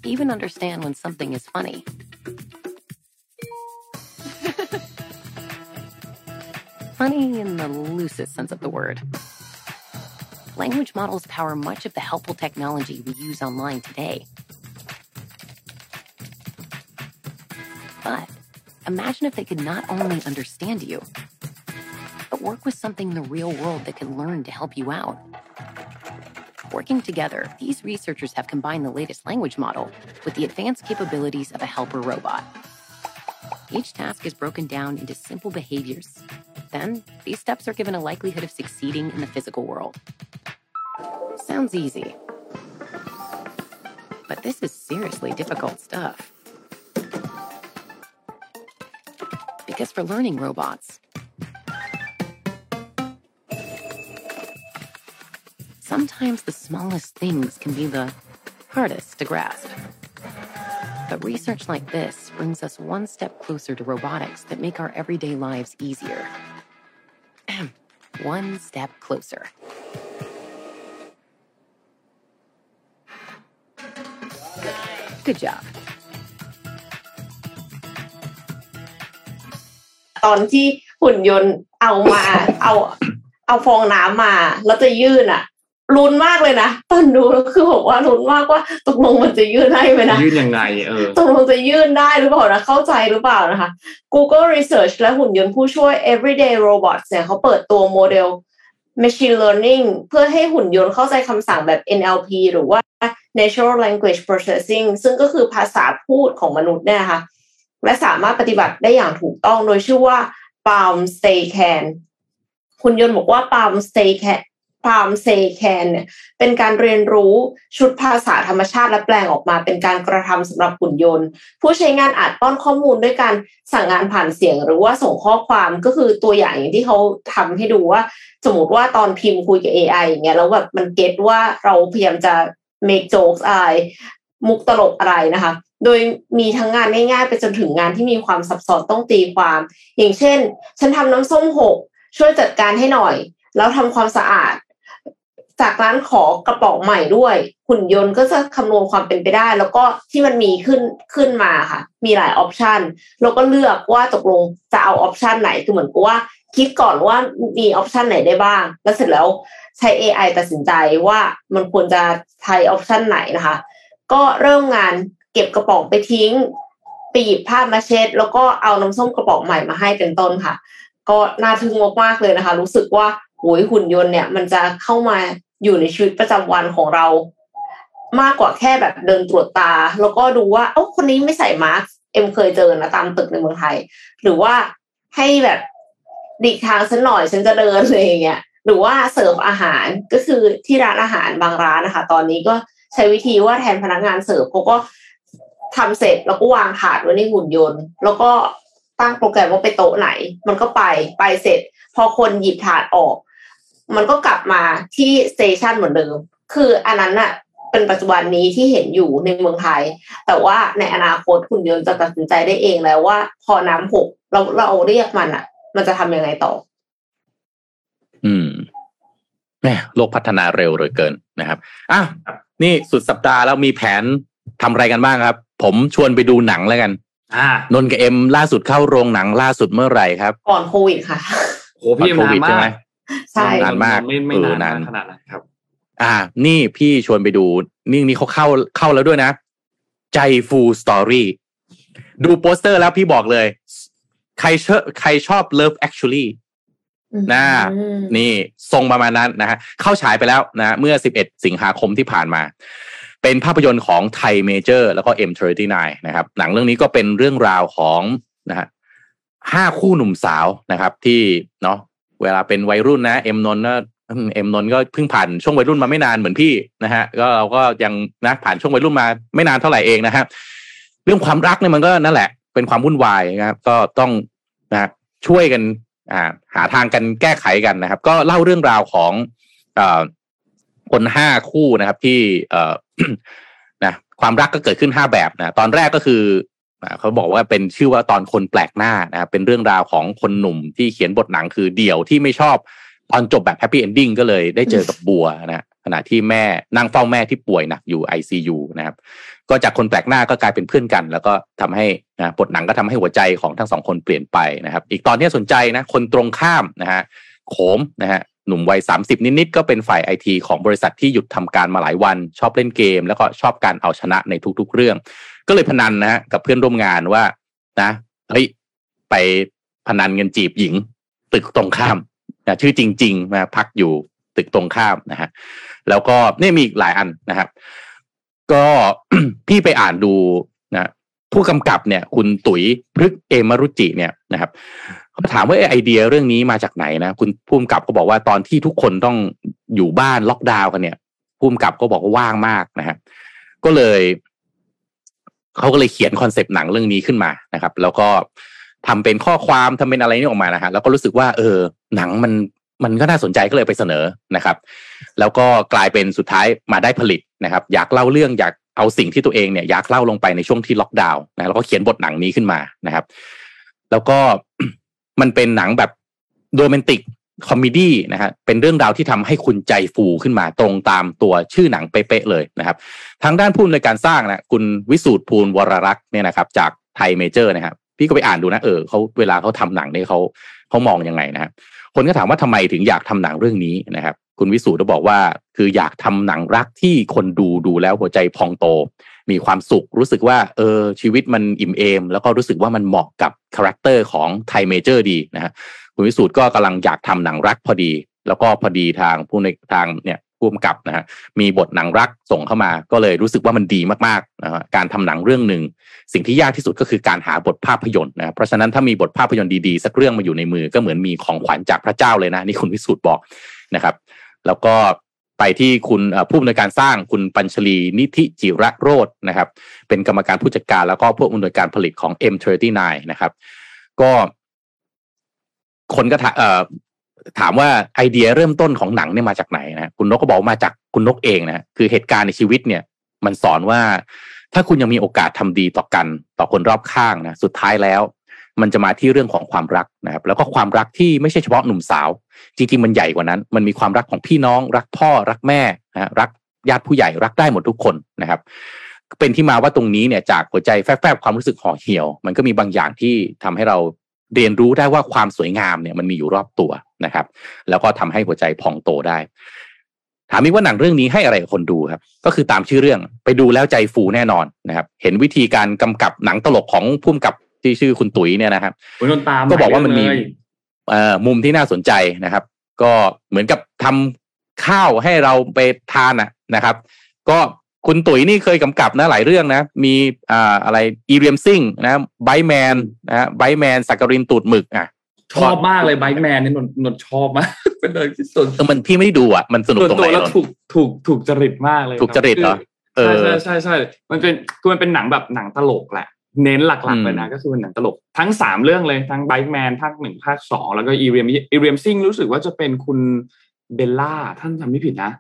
even understand when something is funny. Funny in the loosest sense of the word. Language models power much of the helpful technology we use online today. But imagine if they could not only understand you, but work with something in the real world that can learn to help you out. Working together, these researchers have combined the latest language model with the advanced capabilities of a helper robot. Each task is broken down into simple behaviors. Then, these steps are given a likelihood of succeeding in the physical world. Sounds easy. But this is seriously difficult stuff. Because for learning robots, sometimes the smallest things can be the hardest to grasp. But research like this brings us one step closer to robotics that make our everyday lives easier. one step closer. Good job. ตอนที่หุ่นยนต์เอามา เอา เอาฟองน้ำมา แล้วจะยื่นอ่ะ ลุ้นมากเลยนะตอนดูแล้วคือบอกว่าลุ้นมากว่าตกลงมันจะยื่นให้ไหมนะยื่นยังไงเออตกลงจะยื่นได้หรือเปล่านะเข้าใจหรือเปล่านะคะ Google Research และหุ่นยนต์ผู้ช่วย Everyday Robots เนี่ยเขาเปิดตัวโมเดล Machine Learning เพื่อให้หุ่นยนต์เข้าใจคำสั่งแบบ NLP หรือว่า Natural Language Processing ซึ่งก็คือภาษาพูดของมนุษย์เนี่ยนะคะและสามารถปฏิบัติได้อย่างถูกต้องโดยชื่อว่า Palm Stay Can หุ่นยนต์บอกว่า Palm Stay Can พามเซแคนเนี่ยเป็นการเรียนรู้ชุดภาษาธรรมชาติและแปลงออกมาเป็นการกระทำสำหรับหุ่นยนต์ ผู้ใช้งานอาจป้อนข้อมูลด้วยการสั่งงานผ่านเสียง หรือว่าส่งข้อความก็คือตัวอย่างอย่างที่เขาทำให้ดูว่า สมมติว่าตอนพิมพ์คุยกับ AI อย่างเงี้ยแล้วแบบมันเก็ตว่าเราพยายามจะ make jokes อะไรมุกตลกอะไรนะคะ โดยมีทั้งงานง่ายๆไปจนถึงงานที่มีความซับซ้อนต้องตีความ อย่างเช่น ฉันทำน้ำส้มหกช่วยจัดการให้หน่อย แล้วทำความสะอาด จากนั้นขอกระป๋องใหม่ด้วย หุ่นยนต์ก็จะคำนวณความเป็นไปได้ แล้วก็ที่มันมีขึ้นขึ้นมาค่ะ มีหลายออปชันแล้วก็เลือกว่าตกลงจะเอาออปชันไหนคือเหมือนกับว่า คิดก่อนว่ามีออปชันไหนได้บ้าง แล้วเสร็จแล้วใช้ AI ตัดสินใจว่ามันควรจะใช้ออปชันไหนนะคะ ก็เริ่มงานเก็บกระป๋องไปทิ้งไปหยิบผ้ามาเช็ด แล้วก็เอาน้ำส้มกระป๋องใหม่มาให้เป็นต้นค่ะ ก็น่าทึ่งมากๆเลยนะคะ รู้สึกว่าโหยหุ่นยนต์เนี่ยมันจะเข้ามา อยู่ในชีวิตประจำวันของเรา มากกว่าแค่แบบเดินตรวจตา แล้วก็ดูว่า เอ้าคนนี้ไม่ใส่มาสก์เอ็มเคยเจอนะตามตึกในเมืองไทย หรือว่าให้แบบหลีกทางฉันหน่อยฉันจะเดินอะไรอย่างเงี้ยหรือว่าเสิร์ฟอาหารก็คือที่ร้านอาหารบางร้านนะคะ ตอนนี้ก็ใช้วิธีว่าแทนพนักงานเสิร์ฟเขาก็ทำเสร็จแล้วก็วางถาดไว้ในหุ่นยนต์ แล้วก็ตั้งโปรแกรมว่าไปโต๊ะไหน มันก็ไปไปเสร็จ พอคนหยิบถาดออก มันก็กลับมาที่ station เหมือนเดิม คืออันนั้นอะเป็นปัจจุบันนี้ที่เห็นอยู่ในเมืองไทย แต่ว่าในอนาคตหุ่นยนต์จะตัดสินใจได้เองแล้วว่า พอน้ำหกเราเราเรียกมันอะมันจะทำยังไงต่อ อืมแหม่โลกพัฒนาเร็วเหลือเกินนะครับอะนี่สุดสัปดาห์แล้วมีแผนทำอะไรกันบ้างครับ ผมชวนไปดูหนังแล้วกันอ่านนท์กับเอ็มล่าสุดเข้าโรงหนังล่าสุดเมื่อไหร่ครับ ก่อนโควิดค่ะโหพี่โควิดนานใช่ไหมมาก ใช่นานมากไม่ไม่เออนานนานมากขนาดนั้นครับ อ่า นี่พี่ชวนไปดู นี่นี่เขาเข้าเข้าแล้วด้วยนะ ใจฟูสตอรี่ดูโปสเตอร์แล้วพี่บอกเลย ใครชอบใครชอบ Love Actually น่าอืมนี่ทรงประมาณนั้นนะฮะเข้าฉายไปแล้วนะ เมื่อ 11 สิงหาคมที่ผ่านมา เป็นภาพยนตร์ของไทยเมเจอร์ แล้วก็ M39 นะครับ หนังเรื่องนี้ก็เป็นเรื่องราวของนะฮะห้าคู่หนุ่มสาวนะครับ ที่เนาะ เวลาเป็นวัยรุ่นนะเอ็มนน์ก็เอ็มนน์ก็เพิ่งผ่านช่วงวัยรุ่นมาไม่นานเหมือนพี่นะฮะก็เราก็ยังนะผ่านช่วงวัยรุ่นมาไม่นานเท่าไหร่เองนะฮะเรื่องความรักเนี่ยมันก็นั่นแหละ เป็นความวุ่นวายนะครับ ก็ต้องนะช่วยกันอ่าหาทางกันแก้ไขกันนะครับ ก็เล่าเรื่องราวของอคนห้าคู่นะครับที่เอนะความรักก็เกิดขึ้นห้าแบบนะตอนแรกก็คือ เขาบอกว่าเป็นชื่อว่าตอนคนแปลกหน้านะครับเป็นเรื่องราวของคนหนุ่มที่เขียนบทหนังคือเดี่ยวที่ไม่ชอบตอนจบแบบ happy ending ก็เลยได้เจอกับบัวนะขณะที่แม่นั่งเฝ้าแม่ที่ป่วยหนักอยู่ ICU นะครับ ก็จากคนแปลกหน้าก็กลายเป็นเพื่อนกัน แล้วก็ทำให้นะบทหนังก็ทำให้หัวใจของทั้งสองคนเปลี่ยนไปนะครับ อีกตอนที่สนใจนะคนตรงข้ามนะฮะโขมนะฮะหนุ่มวัย 30 นิดๆ ก็เป็นฝ่ายไอทีของบริษัทที่หยุดทำการมาหลายวัน ชอบเล่นเกม แล้วก็ชอบการเอาชนะในทุกๆ เรื่อง ก็เลยพนันนะฮะกับเพื่อนร่วมงานว่า นะเฮ้ยไปพนันเงินจีบหญิง ตึกตรงข้ามนะชื่อจริง ๆ มาพักอยู่ตึกตรงข้ามนะฮะแล้วก็นี่มีอีกหลายอันนะครับ ก็พี่ไปอ่านดูนะผู้กำกับเนี่ย คุณตุ๋ยพฤกเอมารุจิเนี่ยนะครับเขาถามว่าไอเดียเรื่องนี้มาจากไหนนะคุณผู้กำกับก็บอกว่าตอนที่ทุกคนต้องอยู่บ้านล็อกดาวน์กันเนี่ยผู้กำกับก็บอกว่าว่างมากนะครับก็เลย เขาก็เลยเขียน concept หนังเรื่องนี้ขึ้นมานะครับ แล้วก็ทำเป็นข้อความทำเป็นอะไรนี่ออกมานะฮะแล้วก็รู้สึกว่า เออ หนังมันมันก็น่าสนใจก็เลยไปเสนอนะครับ แล้วก็กลายเป็นสุดท้ายมาได้ผลิตนะครับ อยากเล่าเรื่องอยากเอาสิ่งที่ตัวเองเนี่ยอยากเล่าลงไปในช่วงที่ล็อกดาวน์นะแล้วก็เขียนบทหนังนี้ขึ้นมานะครับ แล้วก็มันเป็นหนังแบบ romantic comedy นะฮะเป็นเรื่องราวที่ทำให้คุณใจฟูขึ้นมาตรงตามตัวชื่อหนังเป๊ะๆเลยนะครับ ทางด้านผู้อำนวยการสร้างนะคุณวิสูตรพูลวรลักษณ์เนี่ยนะครับ จากไทยเมเจอร์นะครับพี่ก็ไปอ่านดูนะเออเขาเวลาเขาทำหนังเนี่ยเขาเขามองยังไงนะครับคนก็ถามว่าทำไมถึงอยากทำหนังเรื่องนี้นะครับ คุณวิสูตรก็บอกว่าคืออยากทำหนังรักที่คนดูดูแล้วหัวใจพองโต มีความสุขรู้สึกว่าเออชีวิตมันอิ่มเอม แล้วก็รู้สึกว่ามันเหมาะกับ character ของไทยเมเจอร์ดีนะฮะ คุณวิสูตรก็กำลังอยากทำหนังรักพอดี แล้วก็พอดีทางผู้ในทางเนี่ยผู้กำกับนะฮะมีบทหนังรักส่งเข้ามาก็เลยรู้สึกว่ามันดีมากๆนะฮะการทำหนังเรื่องหนึ่งสิ่งที่ยากที่สุดก็คือการหาบทภาพยนตร์นะเพราะฉะนั้นถ้ามีบทภาพยนตร์ดีๆ สักเรื่องมาอยู่ในมือก็เหมือนมีของขวัญจากพระเจ้าเลยนะนี่คุณวิสูตรบอกนะครับ แล้วก็ไปที่คุณผู้อำนวยการสร้างคุณปัญชลีนิธิจิระโรจน์นะครับ เป็นกรรมการผู้จัดการแล้วก็ผู้อำนวยการผลิตของ M39 นะครับ ก็ คนก็ถามถามว่าไอเดียเริ่มต้นของหนังเนี่ยมาจากไหนนะคุณนกก็บอกมาจากคุณนกเองนะคือเหตุการณ์ในชีวิตเนี่ย มันสอนว่า ถ้าคุณยังมีโอกาสทำดีต่อกัน ต่อคนรอบข้างนะสุดท้ายแล้ว มันจะมาที่เรื่องของความรักนะครับ แล้วก็ความรักที่ไม่ใช่เฉพาะหนุ่มสาว จริงๆมันใหญ่กว่านั้น มันมีความรักของพี่น้อง รักพ่อรักแม่นะรักญาติผู้ใหญ่รักได้หมดทุกคนนะครับ เป็นที่มาว่าตรงนี้เนี่ยจากหัวใจแฟบๆความรู้สึกห่อเหี่ยว มันก็มีบางอย่างที่ทำให้เรา เรียนรู้ได้ว่าความสวยงามเนี่ยมันมีอยู่รอบตัวนะครับ แล้วก็ทำให้หัวใจพองโตได้ ถามอีกว่าหนังเรื่องนี้ให้อะไรกับคนดูครับ ก็คือตามชื่อเรื่องไปดูแล้วใจฟูแน่นอนนะครับ เห็นวิธีการกำกับหนังตลกของพุ่มกับที่ชื่อคุณตุ๋ยเนี่ยนะครับก็บอกว่ามันมีมุมที่น่าสนใจนะครับ ก็เหมือนกับทำข้าวให้เราไปทานนะครับ ก็ คุณตุ๋ยนี่เคยกำกับนะหลายเรื่องนะ มีอ่าอะไรอีเรียมซิงนะไบแมนนะไบแมนสักกรินตูดหมึกอะชอบมากเลยไบแมนนี่นนนชอบมาก เป็นเลยที่สุดแต่มันพี่ไม่ได้ดูอะมันสนุกตรงไหนแล้วถูกถูกถูกจริตมากเลยถูกจริตเหรอใช่ใช่ใช่ใช่มันเป็นคือมันเป็นหนังแบบหนังตลกแหละเน้นหลักๆเลยนะก็คือเป็นหนังตลกทั้งสามเรื่องเลยทั้งไบแมนภาคหนึ่งภาคสองแล้วก็อีเรียมอีเรียมซิงรู้สึกว่าจะเป็นคุณเบลล่าถ้าจำไม่ผิดนะ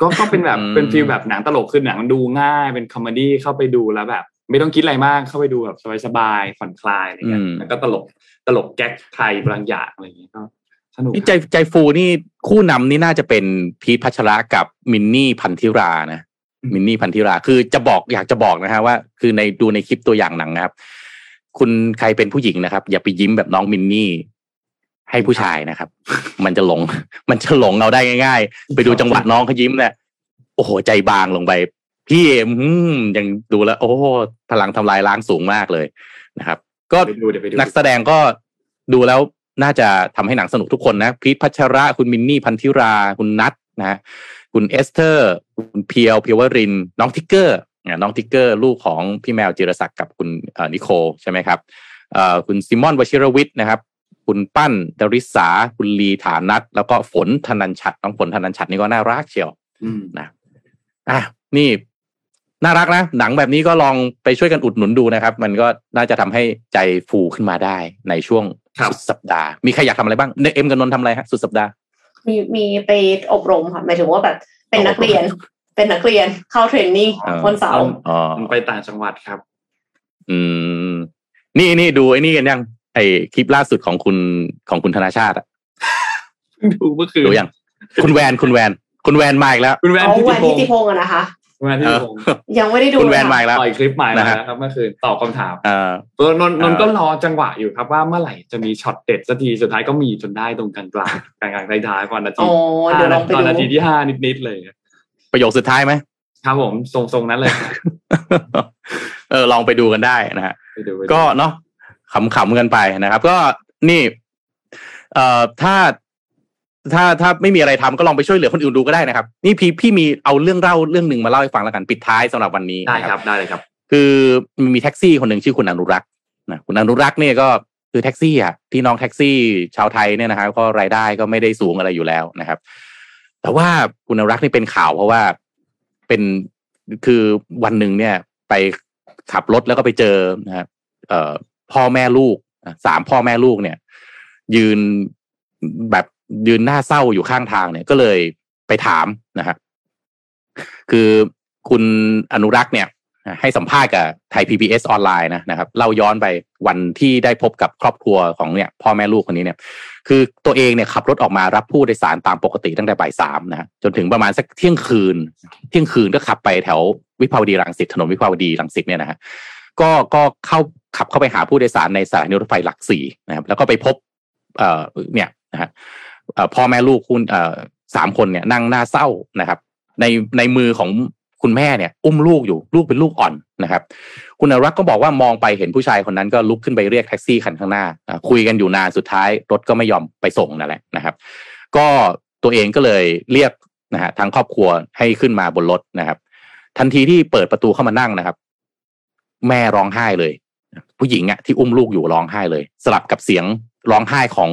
ก็ก็เป็นแบบเป็น feel แบบหนังตลกคือหนังดูง่ายเป็น comedy เข้าไปดูแล้วแบบ ไม่ต้องคิดอะไรมากเข้าไปดูแบบสบายๆผ่อนคลายอะไรเงี้ยแล้วก็ตลกตลก gag ไทยบางอย่างอะไรอย่างเงี้ยก็สนุกนี่ใจใจฟูนี่คู่นำนี่น่าจะเป็นพีทพัชระกับมินนี่ภัณฑิรานะมินนี่ภัณฑิราคือจะบอกอยากจะบอกนะฮะว่า คือในดูในคลิปตัวอย่างหนังนะครับ คุณใครเป็นผู้หญิงนะครับ อย่าไปยิ้มแบบน้องมินนี่ ให้ผู้ชายนะครับ มันจะหลง มันจะหลงเอาได้ง่าย ๆ ไปดูจังหวะน้องเขายิ้มเนี่ยโอ้โหใจบางลงไป พี่เอ็มยังดูแล้ว โอ้พลังทำลายล้างสูงมากเลยนะครับ ก็นักแสดงก็ดูแล้วน่าจะทำให้หนังสนุกทุกคนนะพีทพัชระคุณมินนี่ภัณฑิรา คุณนัทนะคุณเอสเตอร์ คุณเพียวเพียววริน น้องทิกเกอร์น้องทิกเกอร์ลูกของพี่แมวจิรศักดิ์กับคุณนิโคใช่ไหมครับคุณซิมอนวชิรวิทย์นะครับ คุณปั้นดริษาคุณลีฐานัทแล้วก็ฝนธนันชัดน้องฝนธนันชัดนี่ก็น่ารักเชียวนะอะนี่น่ารักนะ หนังแบบนี้ก็ลองไปช่วยกันอุดหนุนดูนะครับ มันก็น่าจะทำให้ใจฟูขึ้นมาได้ในช่วงสุดสัปดาห์ มีใครอยากทำอะไรบ้างเอ็มกับนนทำอะไรฮะสุดสัปดาห์ มีมีไปอบรมค่ะหมายถึงว่าแบบเป็นนักเรียน เป็นนักเรียนเข้าเทรนนิ่งคนเสาร์ไปต่างจังหวัดครับ อืม นี่นี่ดูไอ้นี่กันยัง ไอคลิปล่าสุดของคุณของคุณธนาชาติอะดูเมื่อคืนดูยังคุณแวนคุณแวน คุณแวนมาอีกแล้ว คุณแวนทิติพงศ์อะนะคะแวนทิติพงศ์ยังไม่ได้ดูคุณแวนมาอีกแล้วปล่อยคลิปใหม่แล้วครับเมื่อคืนตอบคำถามตัวนนนก็รอจังหวะอยู่ครับว่าเมื่อไหร่จะมีช็อตเด็ดสักทีสุดท้ายก็มีจนได้ตรงกลางกลางกลางกลางท้ายๆก่อนนาทีตอนนาทีที่ห้านิดๆเลย ประโยคสุดท้ายไหมครับผมทรงๆนั้นเลย เออลองไปดูกันได้นะฮะก็เนาะ ขำๆกันไปนะครับ ก็นี่เอ่อถ้าถ้าถ้าไม่มีอะไรทำก็ลองไปช่วยเหลือคนอื่นดูก็ได้นะครับ นี่พี่พี่มีเอาเรื่องเล่าเรื่องหนึ่งมาเล่าให้ฟังแล้วกันปิดท้ายสำหรับวันนี้ได้ครับได้เลยครับ คือมีแท็กซี่คนหนึ่งชื่อคุณอนุรักษ์นะคุณอนุรักษ์เนี่ยก็คือแท็กซี่อะที่น้องแท็กซี่ชาวไทยเนี่ยนะครับก็รายได้ก็ไม่ได้สูงอะไรอยู่แล้วนะครับ แต่ว่าคุณอนุรักษ์นี่เป็นข่าวเพราะว่าเป็นคือวันหนึ่งเนี่ย ไปขับรถแล้วก็ไปเจอนะครับเอ่อ พ่อแม่ลูกสามพ่อแม่ลูกเนี่ย ยืนแบบยืนหน้าเศร้าอยู่ข้างทางเนี่ยก็เลยไปถามนะฮะคือคุณอนุรักษ์เนี่ย ให้สัมภาษณ์กับไทย PBS ออนไลน์นะนะครับเล่าย้อนไปวันที่ได้พบกับครอบครัวของเนี่ย พ่อแม่ลูกคนนี้เนี่ย คือตัวเองเนี่ยขับรถออกมารับผู้โดยสารตามปกติตั้งแต่บ่ายสามนะจนถึงประมาณสักเที่ยงคืน เที่ยงคืนก็ขับไปแถววิภาวดีรังสิตถนนวิภาวดีรังสิตเนี่ยนะฮะ ก็ก็เข้าขับเข้าไปหาผู้โดยสารในสถานีรถไฟหลักสี่นะครับ แล้วก็ไปพบเอ่อเนี่ยนะฮะพ่อแม่ลูกคุณเอ่อสามคนเนี่ยนั่งหน้าเศร้านะครับ ในในมือของคุณแม่เนี่ย อุ้มลูกอยู่ลูกเป็นลูกอ่อนนะครับ คุณอนุรักก็บอกว่ามองไปเห็นผู้ชายคนนั้นก็ลุกขึ้นไปเรียกแท็กซี่คันข้างหน้าอ่าคุยกันอยู่นานสุดท้าย รถก็ไม่ยอมไปส่งนั่นแหละนะครับ ก็ตัวเองก็เลยเรียกนะฮะทางครอบครัวให้ขึ้นมาบนรถนะครับ ทันทีที่เปิดประตูเข้ามานั่งนะครับ แม่ร้องไห้เลย ผู้หญิงอะที่อุ้มลูกอยู่ร้องไห้เลย สลับกับเสียงร้องไห้ของ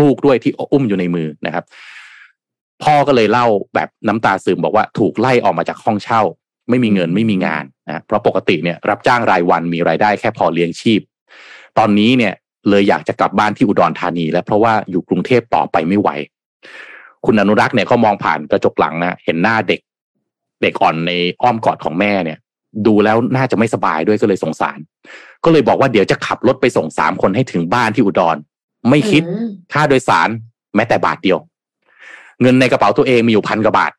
ลูกด้วยที่อุ้มอยู่ในมือนะครับ พ่อก็เลยเล่าแบบน้ำตาซึมบอกว่าถูกไล่ออกมาจากห้องเช่า ไม่มีเงินไม่มีงานนะเพราะปกติเนี่ยรับจ้างรายวันมีรายได้แค่พอเลี้ยงชีพ ตอนนี้เนี่ยเลยอยากจะกลับบ้านที่อุดรธานี แล้วเพราะว่าอยู่กรุงเทพต่อไปไม่ไหว คุณอนุรักษ์เนี่ยเขามองผ่านกระจกหลังนะเห็นหน้าเด็ก เด็กอ่อนในอ้อมกอดของแม่เนี่ย ดูแล้วน่าจะไม่สบายด้วยก็เลยสงสาร ก็เลยบอกว่าเดี๋ยวจะขับรถไปส่งสามคนให้ถึงบ้านที่อุดร ไม่คิดอืมค่าโดยสารแม้แต่บาทเดียว เงินในกระเป๋าตัวเองมีอยู่พันกว่าบาท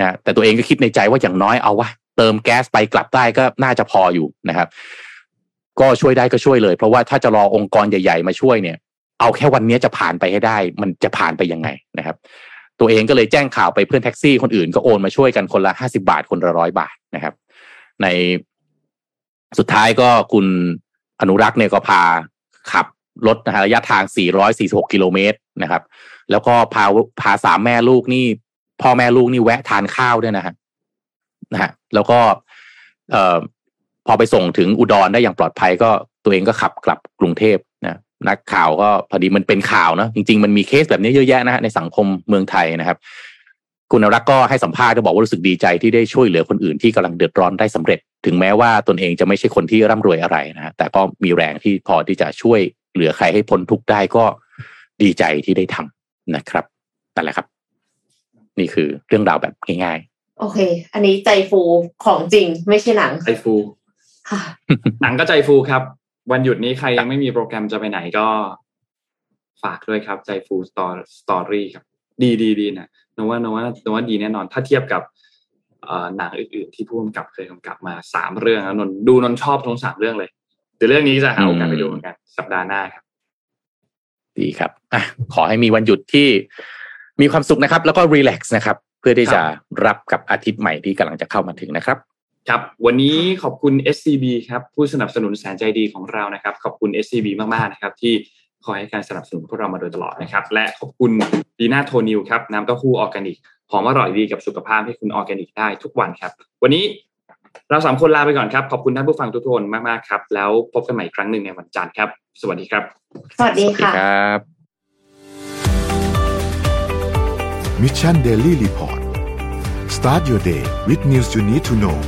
นะแต่ตัวเองก็คิดในใจว่าอย่างน้อยเอาวะเติมแก๊สไปกลับได้ก็น่าจะพออยู่นะครับ ก็ช่วยได้ก็ช่วยเลย เพราะว่าถ้าจะรอองค์กรใหญ่ๆมาช่วยเนี่ย เอาแค่วันนี้จะผ่านไปให้ได้ มันจะผ่านไปยังไงนะครับ ตัวเองก็เลยแจ้งข่าวไปเพื่อนแท็กซี่คนอื่นก็โอนมาช่วยกันคนละห้าสิบาทคนละร้อยบาทนะครับ ในสุดท้ายก็คุณอนุรักษ์เนี่ยก็พาขับรถนะฮะระยะทาง 446 กิโลเมตรนะครับ แล้วก็พาพาสามแม่ลูกนี่ พ่อแม่ลูกนี่แวะทานข้าวด้วยนะฮะนะฮะแล้วก็เอ่อพอไปส่งถึงอุดรได้อย่างปลอดภัยก็ตัวเองก็ขับกลับกรุงเทพนะนักข่าวก็พอดีมันเป็นข่าวเนอะจริง ๆ มันมีเคสแบบนี้เยอะแยะนะฮะในสังคมเมืองไทยนะครับ คุณอนุรักษ์ก็ให้สัมภาษณ์ก็บอกว่ารู้สึกดีใจที่ได้ช่วยเหลือคนอื่นที่กำลังเดือดร้อนได้สำเร็จ ถึงแม้ว่าตนเองจะไม่ใช่คนที่ร่ำรวยอะไรนะฮะแต่ก็มีแรงที่พอที่จะช่วยเหลือใครให้พ้นทุกข์ได้ก็ดีใจที่ได้ทำนะครับนั่นแหละครับ นี่คือเรื่องราวแบบง่ายโอเค อันนี้ใจฟูของจริงไม่ใช่หนังใจฟูค่ะหนังก็ใจฟูครับ วันหยุดนี้ใครยังไม่มีโปรแกรมจะไปไหนก็ ฝากด้วยครับ ใจฟูสตอสตอรี่ครับ ดีดีดีนะ นนว่านนว่านนว่าดีแน่นอน ถ้าเทียบกับเอ่อหนังอื่นๆที่ผู้กำกับเคยกำกับมาสามเรื่องแล้วนนดูนนชอบทั้งสามเรื่องเลยเดี๋ยวเรื่องนี้จะหาโอกาสไปดูเหมือนกัน สัปดาห์หน้าครับๆดีครับอะขอให้มีวันหยุดที่มีความสุขนะครับ แล้วก็ relax นะครับ เพื่อที่จะรับกับอาทิตย์ใหม่ที่กำลังจะเข้ามาถึงนะครับครับ วันนี้ขอบคุณ SCB ครับ ผู้สนับสนุนแสนใจดีของเรานะครับ ขอบคุณ SCB มาก ๆ นะครับ ที่ คอยให้การสนับสนุนพวกเรามาโดยตลอดนะครับ และขอบคุณดีน่าโทนิวครับน้ำเต้าหู้ออร์แกนิกหอมอร่อยดีกับสุขภาพให้คุณออร์แกนิกได้ทุกวันครับ วันนี้เราสามคนลาไปก่อนครับ ขอบคุณท่านผู้ฟังทุกคนมากๆครับ แล้วพบกันใหม่อีกครั้งหนึ่งในวันจันทร์ครับ สวัสดีครับ สวัสดีค่ะครับ Mission Daily Report start your day with news you need to know